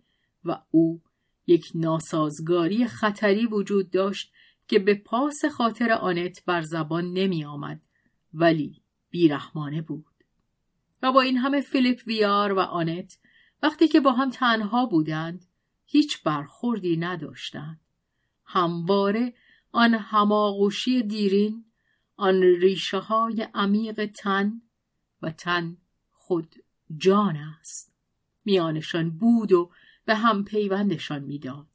و او یک ناسازگاری خطری وجود داشت که به پاس خاطر آنت بر زبان نمی آمد ولی بیرحمانه بود. و با این همه فیلیپ ویار و آنت وقتی که با هم تنها بودند هیچ برخوردی نداشتند. همواره آن هماغوشی دیرین آن ریشه های عمیق تن و تن خود جان است. میانشان بود و به هم پیوندشان می‌داد.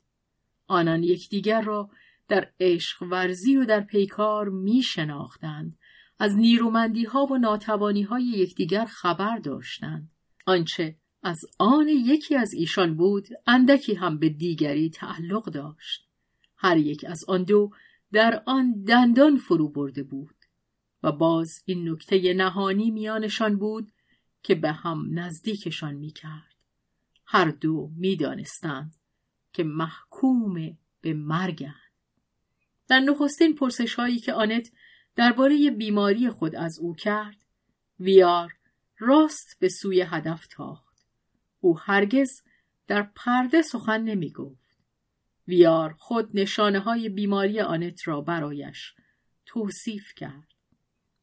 آنان یکدیگر را در عشق ورزی و در پیکار می شناختند از نیرومندی ها و ناتوانی های یکدیگر خبر داشتند. آنچه از آن یکی از ایشان بود اندکی هم به دیگری تعلق داشت. هر یک از آن دو در آن دندان فرو برده بود. و باز این نکته نهانی میانشان بود که به هم نزدیکشان می‌کرد. هر دو می‌دانستند که محکوم به مرگند در نخستین پرسش هایی که آنت درباره بیماری خود از او کرد ویار راست به سوی هدف تاخت. او هرگز در پرده سخن نمی گفت ویار خود نشانه های بیماری آنت را برایش توصیف کرد.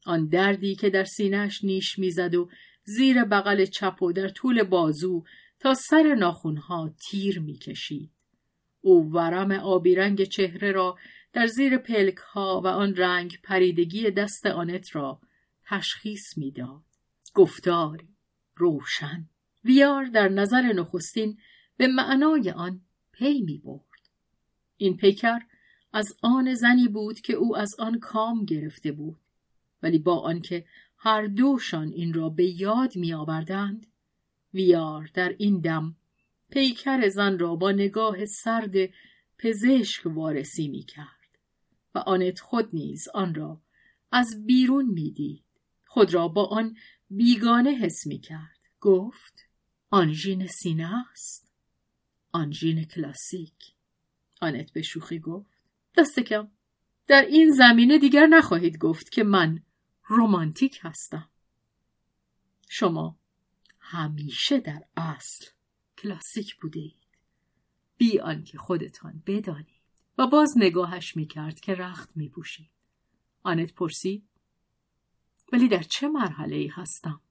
آن دردی که در سینهش نیش می‌زد و زیر بغل چپ و در طول بازو تا سر ناخونها تیر می‌کشید. او ورم آبی رنگ چهره را در زیر پلک ها و آن رنگ پریدگی دست آنت را تشخیص می‌داد. گفتاری روشن ویار در نظر نخستین به معنای آن پی می برد. این پیکر از آن زنی بود که او از آن کام گرفته بود ولی با آنکه هر دوشان این را به یاد می آوردند ویار در این دم پیکر زن را با نگاه سرد پزشک وارسی می کرد. و آنت خود نیز آن را از بیرون می‌دید. خود را با آن بیگانه حس می کرد گفت آنژین سینه است. آنژین کلاسیک. آنت به شوخی گفت دست کم. در این زمینه دیگر نخواهید گفت که من رومانتیک هستم. شما همیشه در اصل کلاسیک بوده اید. بی آنکه خودتان بدانید. باز نگاهش می‌کرد که رخت میپوشید. آنت پرسید ولی در چه مرحله ای هستم؟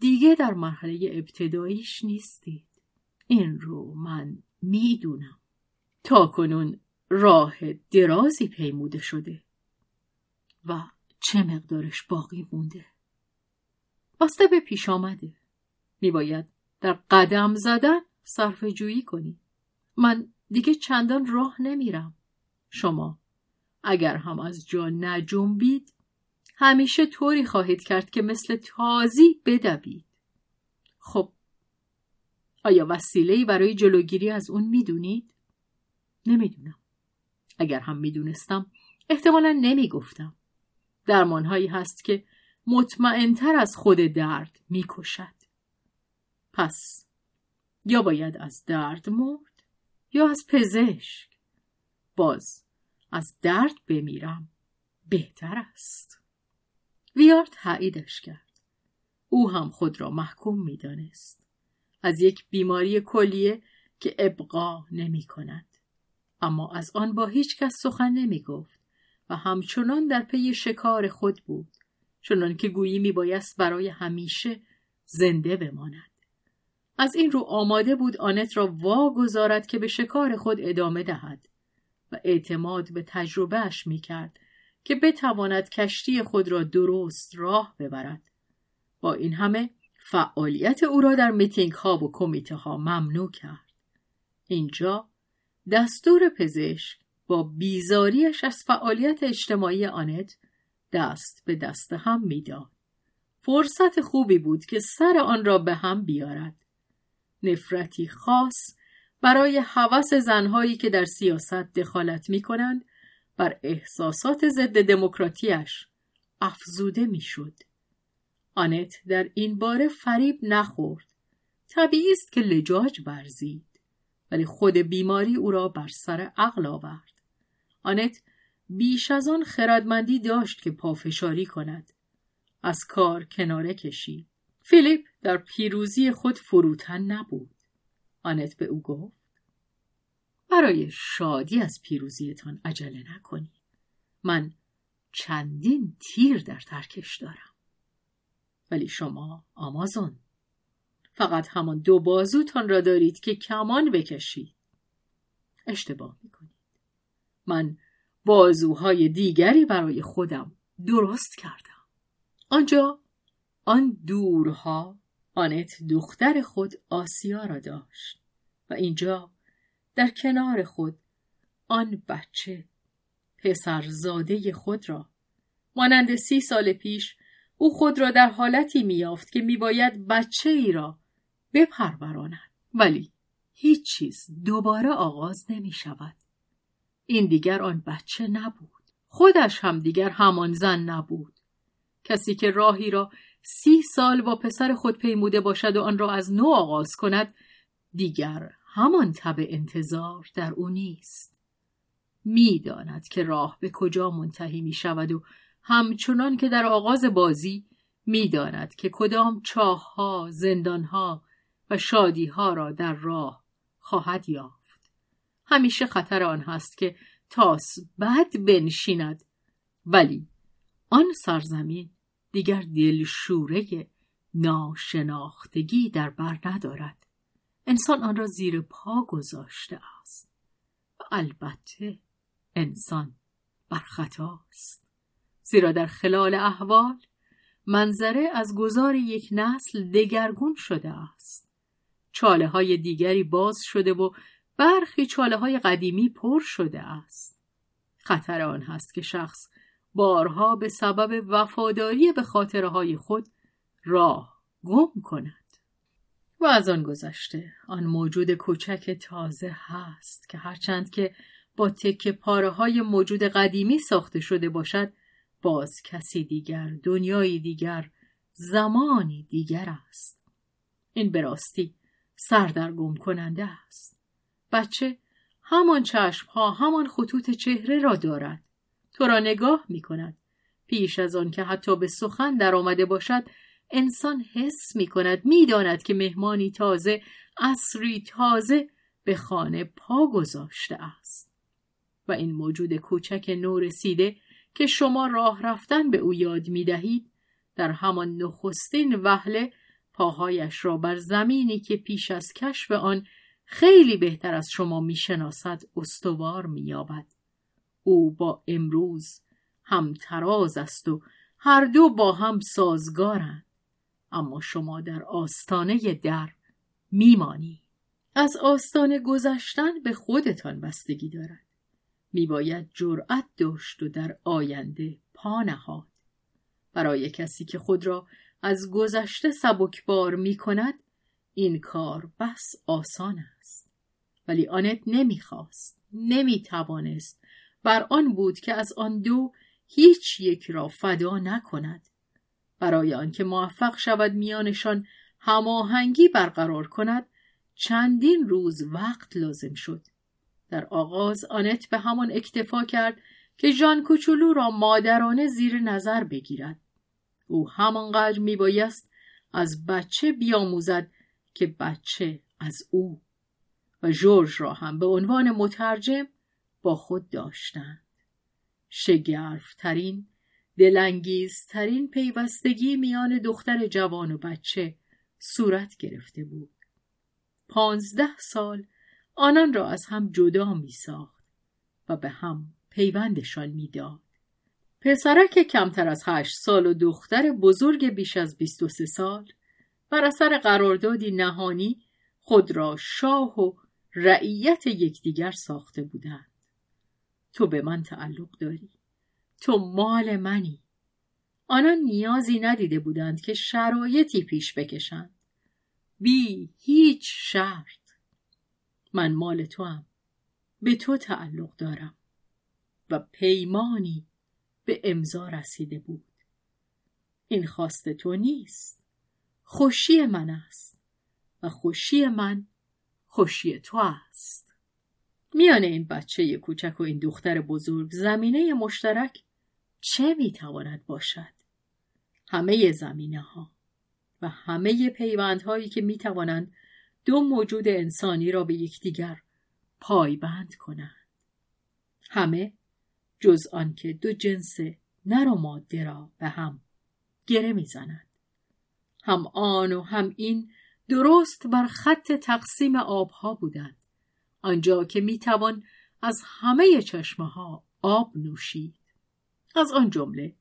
دیگه در مرحله ابتداییش نیستید. این رو من می‌دونم. تا کنون راه درازی پیموده شده. و چه مقدارش باقی مونده؟ بسته به پیش آمده. میباید در قدم زدن صرف جویی کنی. من دیگه چندان راه نمیرم. شما اگر هم از جا نجنبید همیشه طوری خواهید کرد که مثل تازی بدوید. خب آیا وسیله‌ای برای جلوگیری از اون می‌دونید؟ نمی‌دونم. اگر هم می‌دونستم احتمالا نمی‌گفتم. درمانهایی هست که مطمئنتر از خود درد می‌کشد. پس یا باید از درد مرد؟ یا از پزشک؟ باز از درد بمیرم. بهتر است. ویارد تاییدش کرد. او هم خود را محکوم می‌دانست. از یک بیماری کلیه که ابقا نمی کند. اما از آن با هیچ کس سخن نمی گفت و همچنان در پی شکار خود بود چنان که گویی می بایست برای همیشه زنده بماند. از این رو آماده بود آنت را واگذارد که به شکار خود ادامه دهد و اعتماد به تجربهش می کرد که بتواند کشتی خود را درست راه ببرد. با این همه فعالیت او را در میتینگ ها و کمیته ها ممنوع کرد. اینجا دستور پزشک با بیزاریش از فعالیت اجتماعی آنت دست به دست هم می‌داد. فرصت خوبی بود که سر آن را به هم بیارد. نفرتی خاص برای حوث زنهایی که در سیاست دخالت می کنند بر احساسات ضد دموکراتیش افزوده می‌شد. آنت در این باره فریب نخورد. طبیعی است که لجاج برزید. ولی خود بیماری او را بر سر عقل آورد. آنت بیش از آن خردمندی داشت که پافشاری کند. از کار کناره کشید. فیلیپ در پیروزی خود فروتن نبود. آنت به او گفت برای شادی از پیروزیتان عجله نکنید. من چندین تیر در ترکش دارم. ولی شما آمازون فقط همان دو بازوتان را دارید که کمان بکشید. اشتباه می‌کنید. من بازوهای دیگری برای خودم درست کردم. آنجا آن دورها آنت دختر خود آسیا را داشت و اینجا در کنار خود آن بچه پسرزاده خود را مانند سی سال پیش او خود را در حالتی میافت که میباید بچه ای را بپروراند ولی هیچ چیز دوباره آغاز نمی شود. این دیگر آن بچه نبود. خودش هم دیگر همان زن نبود. کسی که راهی را سی سال با پسر خود پیموده باشد و آن را از نو آغاز کند دیگر همان تب انتظار در او نیست. می‌داند که راه به کجا منتهی می شود و همچنان که در آغاز بازی می‌داند که کدام چاهها، زندانها و شادیها را در راه خواهد یافت. همیشه خطر آن هست که تاس بد بنشیند ولی آن سرزمین دیگر دلشوره ناشناختگی در بر ندارد. انسان آن را زیر پا گذاشته است. و البته انسان بر خطاست. زیرا در خلال احوال منظره از گذار یک نسل دگرگون شده است. چاله های دیگری باز شده و برخی چاله های قدیمی پر شده است. خطر آن هست که شخص بارها به سبب وفاداری به خاطره های خود راه گم کند. و از آن گذشته آن موجود کوچک تازه هست که هرچند که با تکه پاره های موجود قدیمی ساخته شده باشد باز کسی دیگر دنیای دیگر زمانی دیگر است. این به راستی سردرگم کننده است. بچه همان چشم ها همان خطوط چهره را دارد. تو را نگاه می کند پیش از آن که حتی به سخن در آمده باشد انسان حس می کند می داند که مهمانی تازه اصری تازه به خانه پا گذاشته است. و این موجود کوچک نو رسیده که شما راه رفتن به او یاد می دهید در همان نخستین وهله پاهایش را بر زمینی که پیش از کشف آن خیلی بهتر از شما می‌شناسد استوار مییابد. او با امروز هم تراز است و هر دو با هم سازگارند. اما شما در آستانه در میمانی. از آستانه گذشتن به خودتان بستگی دارد. میباید جرأت داشت و در آینده پا نهاد. برای کسی که خود را از گذشته سبکبار می کند این کار بس آسان است. ولی آنت نمی‌خواست نمی‌توانست بر آن بود که از آن دو هیچ یک را فدا نکند. برای آنکه موفق شود میانشان هماهنگی برقرار کند چندین روز وقت لازم شد. در آغاز آنت به همان اکتفا کرد که ژان کوچولو را مادرانه زیر نظر بگیرد. او همانقدر میبایست از بچه بیاموزد که بچه از او. و جورج را هم به عنوان مترجم با خود داشتند شگرفترین دلانگیزترین پیوستگی میان دختر جوان و بچه صورت گرفته بود پانزده سال آنان را از هم جدا می ساخت و به هم پیوندشان می‌داد. پسرک کمتر از هشت سال و دختر بزرگ بیش از بیست و سه سال بر اثر قراردادی نهانی خود را شاه و رعیت یکدیگر ساخته بودند. تو به من تعلق داری. تو مال منی. آنان نیازی ندیده بودند که شرایطی پیش بکشند. بی هیچ شرط. من مال تو هم. به تو تعلق دارم. و پیمانی به امضا رسیده بود این خواست تو نیست خوشی من است و خوشی من خوشی تو است میان این بچه کوچک و این دختر بزرگ زمینه مشترک چه می‌تواند باشد؟ همه زمینه ها و همه پیوندهایی که می‌توانند دو موجود انسانی را به یکدیگر پایبند کنند. همه جز آنکه دو جنس نر و ماده را به هم گره می‌زند هم آن و هم این درست بر خط تقسیم آبها بودند. آنجا که می‌توان از همه چشمه ها آب نوشید. از آن جمله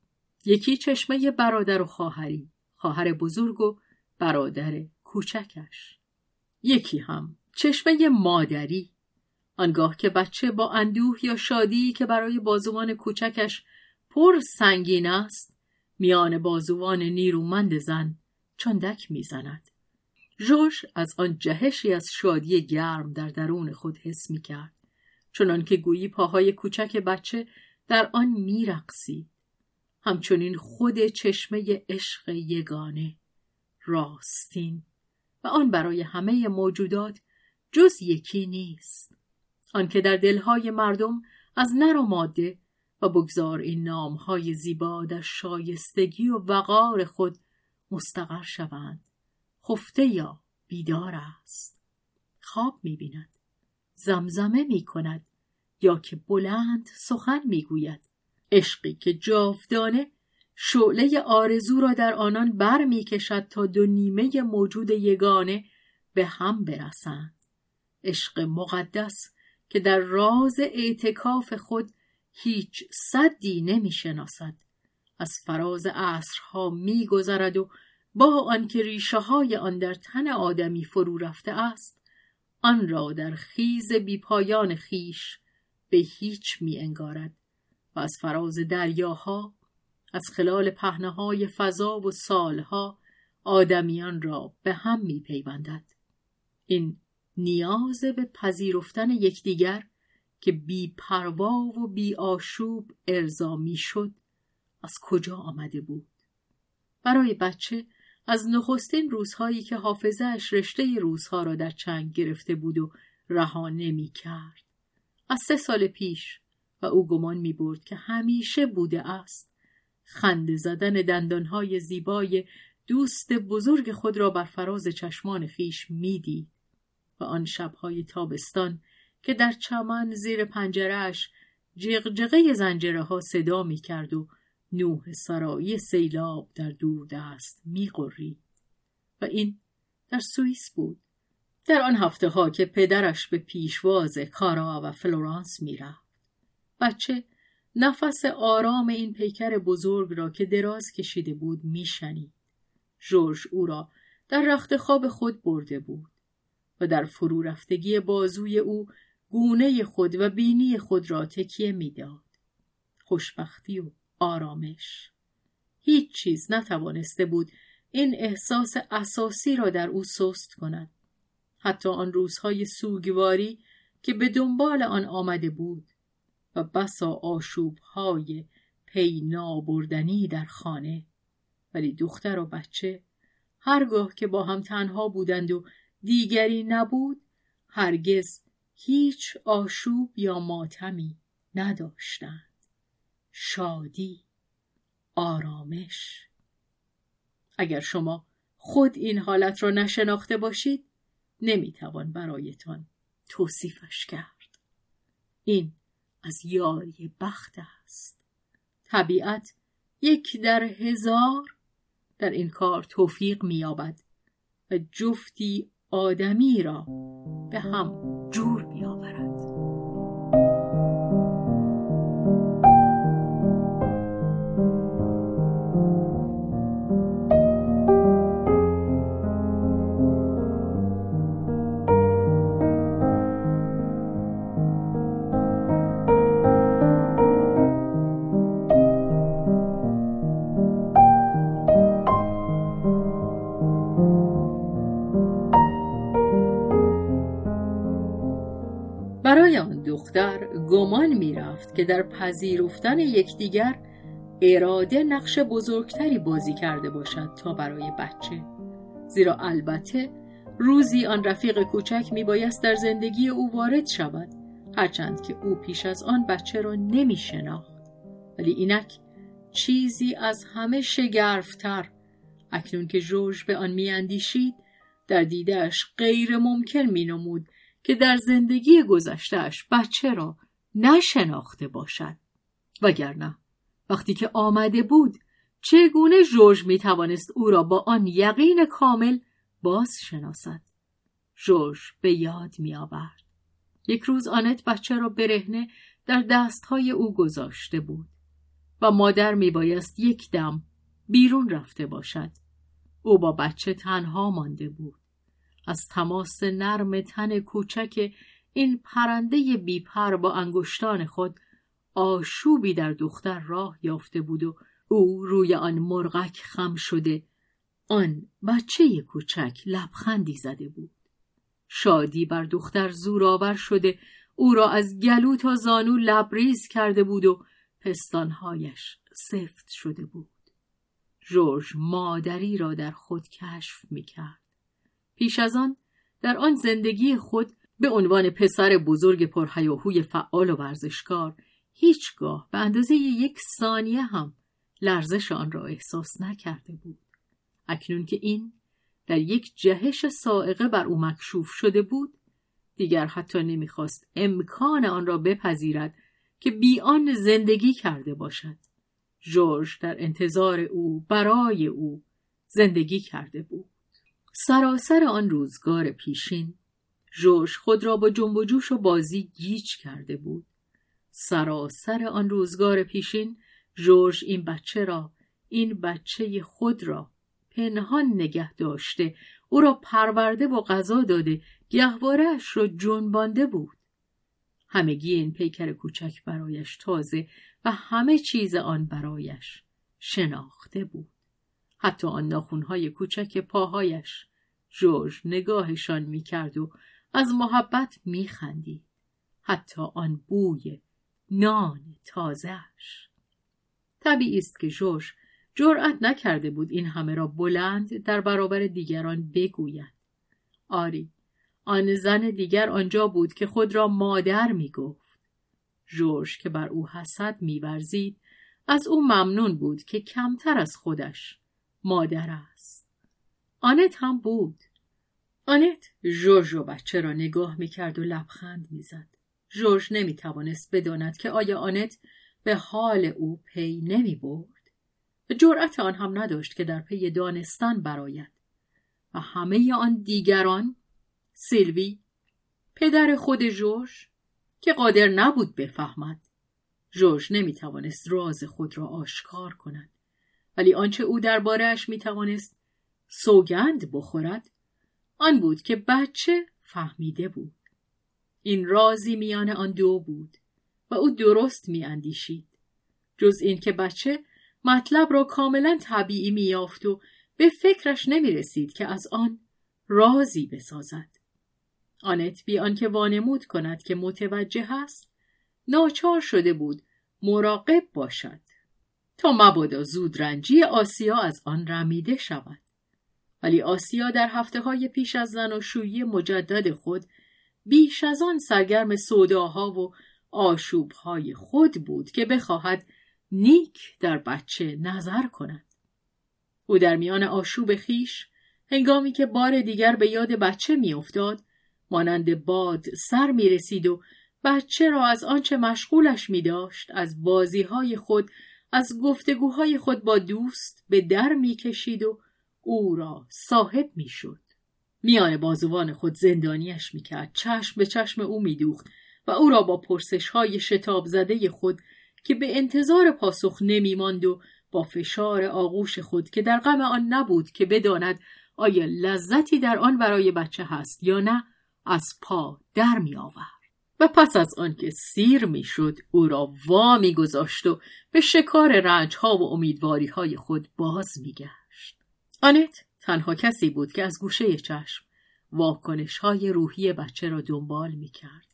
یکی چشمه برادر و خواهری خواهر بزرگ و برادر کوچکش. یکی هم چشمه مادری. آنگاه که بچه با اندوه یا شادی که برای بازوان کوچکش پر سنگین است میان بازوان نیرومند زن چندک می‌زند. ژوش از آن جهشی از شادی گرم در درون خود حس می کرد چنان که گویی پاهای کوچک بچه در آن میرقصید. همچنین خود چشمه عشق یگانه راستین و آن برای همه موجودات جز یکی نیست. آنکه در دلهای مردم از نر و ماده و بگذار این نامهای زیبا در شایستگی و وقار خود مستقر شوند. خفته یا بیدار است. خواب می‌بیند زمزمه می‌کند یا که بلند سخن می‌گوید. عشقی که جاودانه شعله آرزو را در آنان بر می کشد تا دو نیمه موجود یگانه به هم برسند. عشق مقدس که در راز اعتکاف خود هیچ صدی نمی شناسد از فراز عصرها می گذرد و با آنکه ریشه های آن در تن آدمی فرو رفته است آن را در خیز بیپایان خیش به هیچ می انگارد و از فراز دریاها از خلال پهنه های فضا و سالها آدمیان را به هم می پیوندد. این نیاز به پذیرفتن یکدیگر که بی پروا و بی آشوب ارضا می شد از کجا آمده بود برای بچه از نخستین روزهایی که حافظهش رشته روزها را در چنگ گرفته بود و رها نمی کرد از سه سال پیش و او گمان می برد که همیشه بوده است. خنده زدن دندانهای زیبای دوست بزرگ خود را بر فراز چشمان خیش می‌دید و آن شبهای تابستان که در چمن زیر پنجرهش جغجغه زنجره ها صدا می کرد و نوح سرایی سیلاب در دور دست می و این در سوئیس بود. در آن هفته ها که پدرش به پیشواز کارا و فلورانس می‌رفت بچه نفس آرام این پیکر بزرگ را که دراز کشیده بود میشنید جورج او را در رخت خواب خود برده بود و در فرو رفتگی بازوی او گونه خود و بینی خود را تکیه می‌داد خوشبختی و آرامش. هیچ چیز نتوانسته بود این احساس اساسی را در او سست کند. حتی آن روزهای سوگواری که به دنبال آن آمده بود و بسا آشوبهای پی نابردنی در خانه. ولی دختر و بچه هرگاه که با هم تنها بودند و دیگری نبود هرگز هیچ آشوب یا ماتمی نداشتند. شادی آرامش. اگر شما خود این حالت را نشناخته باشید نمی‌توان برایتان توصیفش کرد. این از یاری بخت است. طبیعت یک در هزار در این کار توفیق مییابد و جفتی آدمی را به هم دختر گمان می‌رفت که در پذیرفتن یکدیگر اراده نقش بزرگتری بازی کرده باشد تا برای بچه. زیرا البته روزی آن رفیق کوچک میبایست در زندگی او وارد شود هرچند که او پیش از آن بچه را نمی شناخت ولی اینک چیزی از همه شگرفتر. اکنون که جورج به آن میاندیشید در دیدهش غیر ممکن می نمود که در زندگی گذشتهش بچه را نشناخته باشد. وگرنه وقتی که آمده بود چگونه جورج می توانست او را با آن یقین کامل باز شناسد جورج به یاد می آورد یک روز آنت بچه را برهنه در دستهای او گذاشته بود و مادر می بایست یک دم بیرون رفته باشد. او با بچه تنها مانده بود. از تماس نرم تن کوچک این پرنده بیپر با انگشتان خود آشوبی در دختر راه یافته بود و او روی آن مرغک خم شده. آن بچه کوچک لبخندی زده بود. شادی بر دختر زورآور شده او را از گلو تا زانو لبریز کرده بود و پستانهایش سفت شده بود. جورج مادری را در خود کشف می کرد. پیش از آن در آن زندگی خود به عنوان پسر بزرگ پرهیاهوی فعال و ورزشکار هیچگاه به اندازه یک ثانیه هم لرزش آن را احساس نکرده بود. اکنون که این در یک جهش سائقه بر او مکشوف شده بود دیگر حتی نمی‌خواست امکان آن را بپذیرد که بی آن زندگی کرده باشد جورج در انتظار او برای او زندگی کرده بود سراسر آن روزگار پیشین. جورج خود را با جنب و جوش و بازی گیج کرده بود. سراسر آن روزگار پیشین جورج این بچه را این بچه خود را پنهان نگه داشته. او را پرورده و غذا داده. گهوارهاش را جنبانده بود. همگی این پیکر کوچک برایش تازه و همه چیز آن برایش شناخته بود. حتی آن ناخونهای کوچک پاهایش. جورج نگاهشان می‌کرد و از محبت میخندید. حتی آن بوی نان تازهش طبیعی است که جورج جرأت نکرده بود این همه را بلند در برابر دیگران بگوید. آری آن زن دیگر آنجا بود که خود را مادر می گفت. جورج که بر او حسد میورزید از او ممنون بود که کمتر از خودش مادر است. آنت هم بود. آنت جورج و بچه را نگاه می‌کرد و لبخند می‌زد. جورج نمی‌توانست بداند که آیا آنت به حال او پی نمی برد. جرأت آن هم نداشت که در پی دانستن براید و همه آن دیگران سیلوی پدر خود جورج که قادر نبود بفهمد جورج نمی‌توانست راز خود را آشکار کند ولی آنچه او دربارهاش می‌توانست سوگند بخورد آن بود که بچه فهمیده بود. این رازی میان آن دو بود و او درست میاندیشید. جز این که بچه مطلب را کاملا طبیعی میافت و به فکرش نمی رسید که از آن رازی بسازد. آنت بی آنکه وانمود کند که متوجه است ناچار شده بود مراقب باشد. تا مبادا زودرنجی آسیا از آن رمیده شود. ولی آسیا در هفته های پیش از زن و شویی مجدد خود بیش از آن سرگرم سوداها و آشوبهای خود بود که بخواهد نیک در بچه نظر کند. او در میان آشوب خیش هنگامی که بار دیگر به یاد بچه میافتاد مانند باد سر می رسید و بچه را از آنچه مشغولش می داشت از بازیهای خود از گفتگوهای خود با دوست به در می کشید و او را صاحب می شد. میان بازوان خود زندانیش می کرد. چشم به چشم او می دوخت و او را با پرسش های شتاب زده خود که به انتظار پاسخ نمی ماند و با فشار آغوش خود که در غم آن نبود که بداند آیا لذتی در آن برای بچه هست یا نه از پا در می آورد. و پس از آنکه سیر می‌شد او را وا گذاشت و به شکار رنج ها و امیدواری های خود باز میگشت آنت تنها کسی بود که از گوشه چشم واکنش های روحی بچه را دنبال می کرد.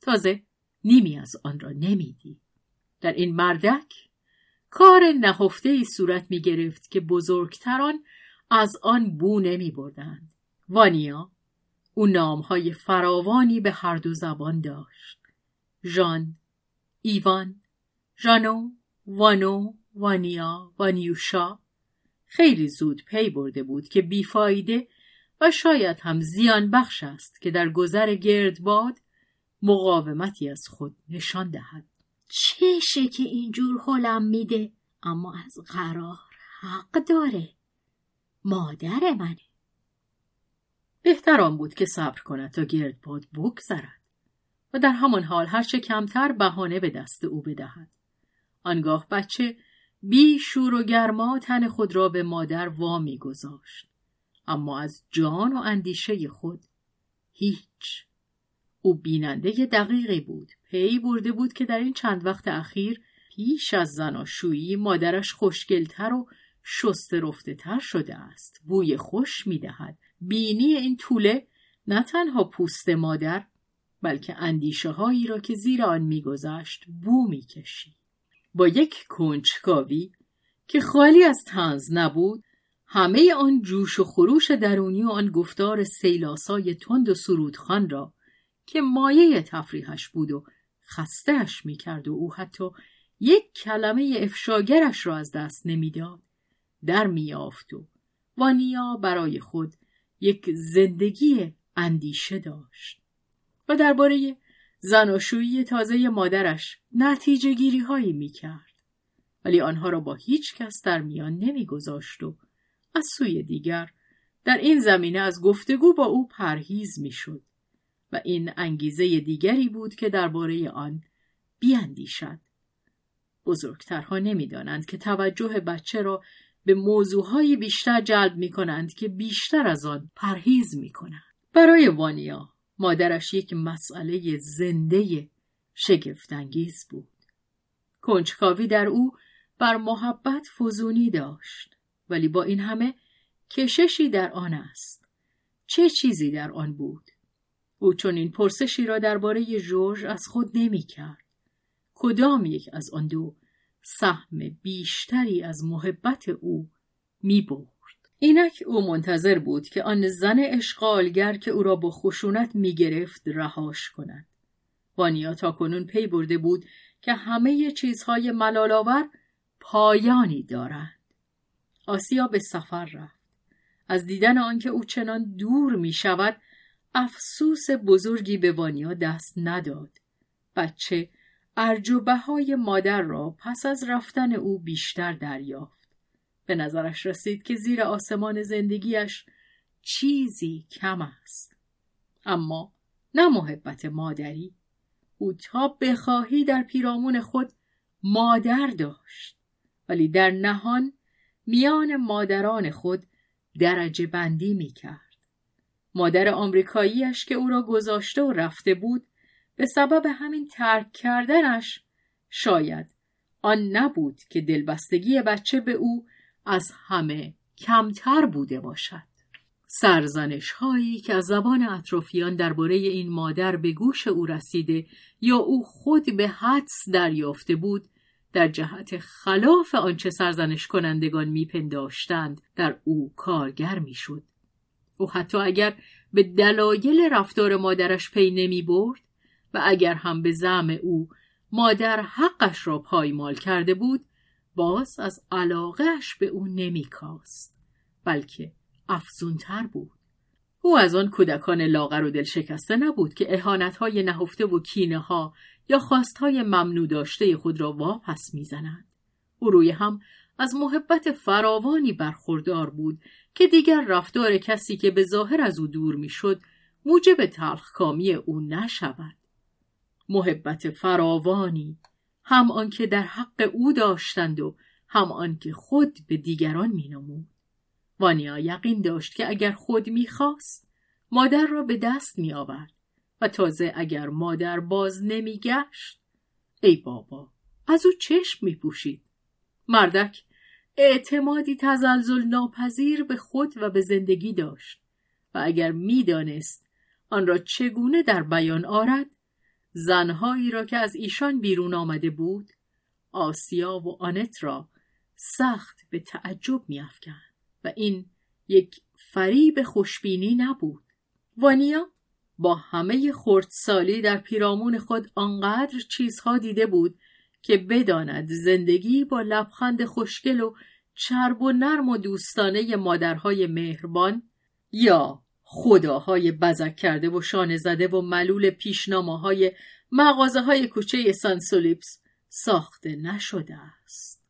تازه نیمی از آن را نمیدی در این مردک کار نهفته ای صورت می گرفت که بزرگتران از آن بو نمی بردند. وانیا او نامهای فراوانی به هر دو زبان داشت. ژان، ایوان، ژانو، وانو، وانیا، وانیوشا خیلی زود پی برده بود که بیفایده و شاید هم زیان بخش است که در گذر گردباد مقاومتی از خود نشان دهد. چشه که اینجور حلم میده اما از قرار حق داره مادر منه بهتر آن بود که صبر کند تا گردباد بگذرد و در همان حال هرچه کمتر بهانه به دست او بدهد. آنگاه بچه بی شور و گرما تن خود را به مادر وامی گذاشت. اما از جان و اندیشه خود هیچ. او بیننده دقیقی بود. پی برده بود که در این چند وقت اخیر پیش از زناشویی مادرش خوشگلتر و شست رفته تر شده است. بوی خوش می‌دهد. بینی این طوله نه تنها پوست مادر بلکه اندیشه هایی را که زیر آن میگذشت بو می‌کشید. با یک کنجکاوی که خالی از تنز نبود همه آن جوش و خروش درونی و آن گفتار سیلاسای تند و سرودخان را که مایه تفریحش بود و خستهش می‌کرد و او حتی یک کلمه افشاگرش را از دست نمی‌داد در میافت و وانیا برای خود یک زندگی اندیشه داشت و درباره زناشویی تازه مادرش نتیجه گیری هایی می کرد. ولی آنها را با هیچ کس در میان نمیگذاشت و از سوی دیگر در این زمینه از گفتگو با او پرهیز می‌شد و این انگیزه دیگری بود که درباره آن بیاندیشد بزرگترها نمی‌دانند که توجه بچه را به موضوعهای بیشتر جلب می کنند که بیشتر از آن پرهیز می کنند. برای وانیا مادرش یک مسئله زنده شگفتانگیز بود. کنجکاوی در او بر محبت فزونی داشت ولی با این همه کششی در آن است. چه چیزی در آن بود؟ او چون این پرسشی را درباره جورج از خود نمی کرد. کدام یک از آن دو سهم بیشتری از محبت او می برد. اینک او منتظر بود که آن زن اشغالگر که او را با خشونت می گرفت رهاش کند. وانیا تا کنون پی برده بود که همه چیزهای ملالاور پایانی دارند. آسیا به سفر رفت. از دیدن آنکه او چنان دور می شود افسوس بزرگی به وانیا دست نداد. بچه ارجوبه های مادر را پس از رفتن او بیشتر دریافت. به نظرش رسید که زیر آسمان زندگیش چیزی کم است. اما نه محبت مادری. او تا بخواهی در پیرامون خود مادر داشت. ولی در نهان میان مادران خود درجه بندی می کرد. مادر آمریکاییش که او را گذاشته و رفته بود به سبب همین ترک کردنش شاید آن نبود که دلبستگی بچه به او از همه کمتر بوده باشد. سرزنش هایی که از زبان اطرافیان درباره این مادر به گوش او رسیده یا او خود به حدس دریافته بود در جهت خلاف آنچه سرزنش کنندگان میپنداشتند در او کارگر می‌شد. او حتی اگر به دلایل رفتار مادرش پی نمی برد و اگر هم به زعم او مادر حقش را پایمال کرده بود باز از علاقهش به او نمیکاست بلکه افزونتر بود. او از آن کودکان لاغر و دل شکسته نبود که اهانتهای نهفته و کینه ها یا خواستهای ممنوع داشته خود را واپس می‌زنند او روی هم از محبت فراوانی برخوردار بود که دیگر رفتار کسی که به ظاهر از او دور می‌شد موجب تلخکامی او نشود. محبت فراوانی. هم آنکه در حق او داشتند و هم آنکه خود به دیگران مینمود. وانیا یقین داشت که اگر خود می‌خواست مادر را به دست میآورد و تازه اگر مادر باز نمیگشت ای بابا از او چشم میپوشید. مردک اعتمادی تزلزل ناپذیر به خود و به زندگی داشت و اگر می‌دانست آن را چگونه در بیان آرد زنهایی را که از ایشان بیرون آمده بود آسیا و آنت را سخت به تعجب میافکند و این یک فریب خوشبینی نبود. وانیا با همه خردسالی در پیرامون خود آنقدر چیزها دیده بود که بداند زندگی با لبخند خوشگل و چرب و نرم و دوستانه مادرهای مهربان یا خداهای بزک کرده و شانه زده و ملول پیشنامه های مغازه های کوچه سانسولیپس ساخته نشده است.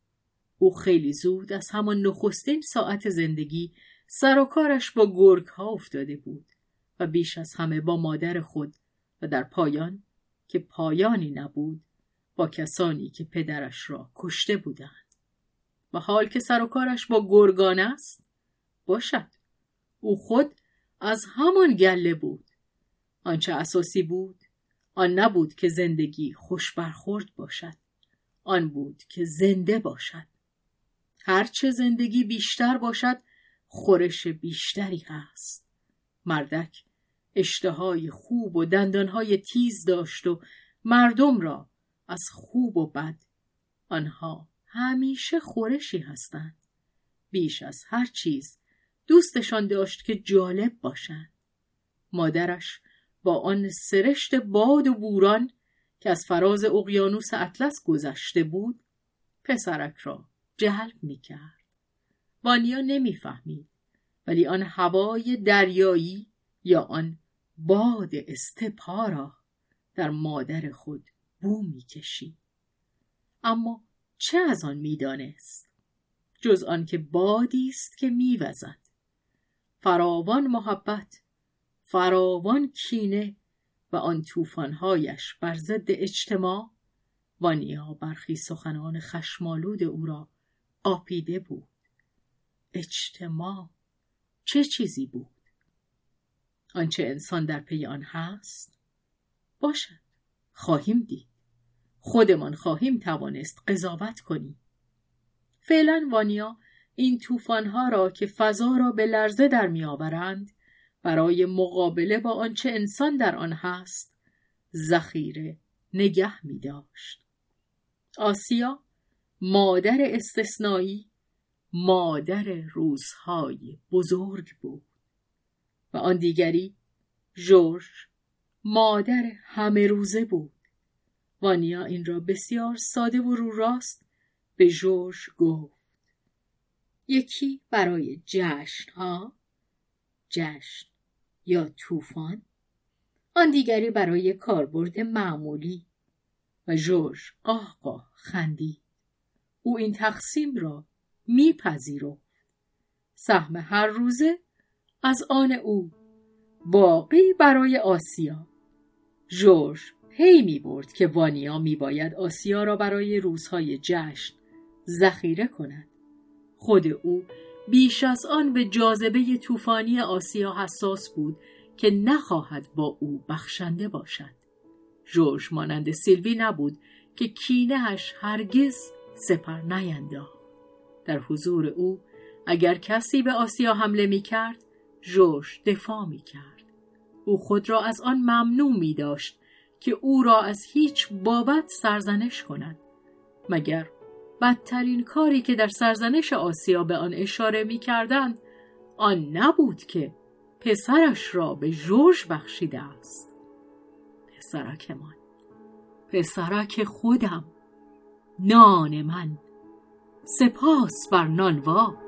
او خیلی زود از همان نخستین ساعت زندگی سر و کارش با گرگ ها افتاده بود و بیش از همه با مادر خود و در پایان که پایانی نبود با کسانی که پدرش را کشته بودند. و حال که سر و کارش با گرگان است باشد او خود از همان گله بود. آنچه اساسی بود آن نبود که زندگی خوش برخورد باشد. آن بود که زنده باشد. هرچه زندگی بیشتر باشد خورش بیشتری هست. مردک اشتهای خوب و دندانهای تیز داشت و مردم را از خوب و بد آنها همیشه خورشی هستند. بیش از هر چیز دوستشان داشت که جالب باشند مادرش با آن سرشت باد و بوران که از فراز اقیانوس اطلس گذشته بود پسرک را جلب می کرد. وانیا نمی‌فهمید ولی آن هوای دریایی یا آن باد استپا را در مادر خود بو می کشید. اما چه از آن می‌دانست جز آنکه بادی است که میوزد فراوان محبت فراوان کینه و آن طوفانهایش بر ضد اجتماع وانیا برخی سخنان خشمالود او را آپیده بود. اجتماع چه چیزی بود؟ آنچه انسان در پی آن هست؟ باشد خواهیم دید. خودمان خواهیم توانست قضاوت کنیم. فعلا وانیا این طوفانها را که فضا را به لرزه در میآورند برای مقابله با آنچه انسان در آن هست ذخیره نگه می داشت. آسیا مادر استثنایی مادر روزهای بزرگ بود. و آن دیگری جورج مادر همه روزه بود. وانیا این را بسیار ساده و رو راست به جورج گفت. یکی برای جشن ها؟ جشن یا طوفان؟ آن دیگری برای کاربرد معمولی. و جورج قاه قاه خندید. او این تقسیم را میپذیرفت. سهم هر روزه از آن او. باقی برای آسیا. جورج پی می برد که وانیا می باید آسیا را برای روزهای جشن ذخیره کند. خود او بیش از آن به جاذبه طوفانی آسیا حساس بود که نخواهد با او بخشنده باشد. جورج مانند سیلوی نبود که کینهش هرگز سپر نینداخت. در حضور او اگر کسی به آسیا حمله می کرد، جورج دفاع می کرد. او خود را از آن ممنوع می داشت که او را از هیچ بابت سرزنش کند مگر بدترین کاری که در سرزنش آسیا به آن اشاره می کردند آن نبود که پسرش را به جورج بخشیده است. پسرک من پسرک خودم نان من سپاس بر نانوا.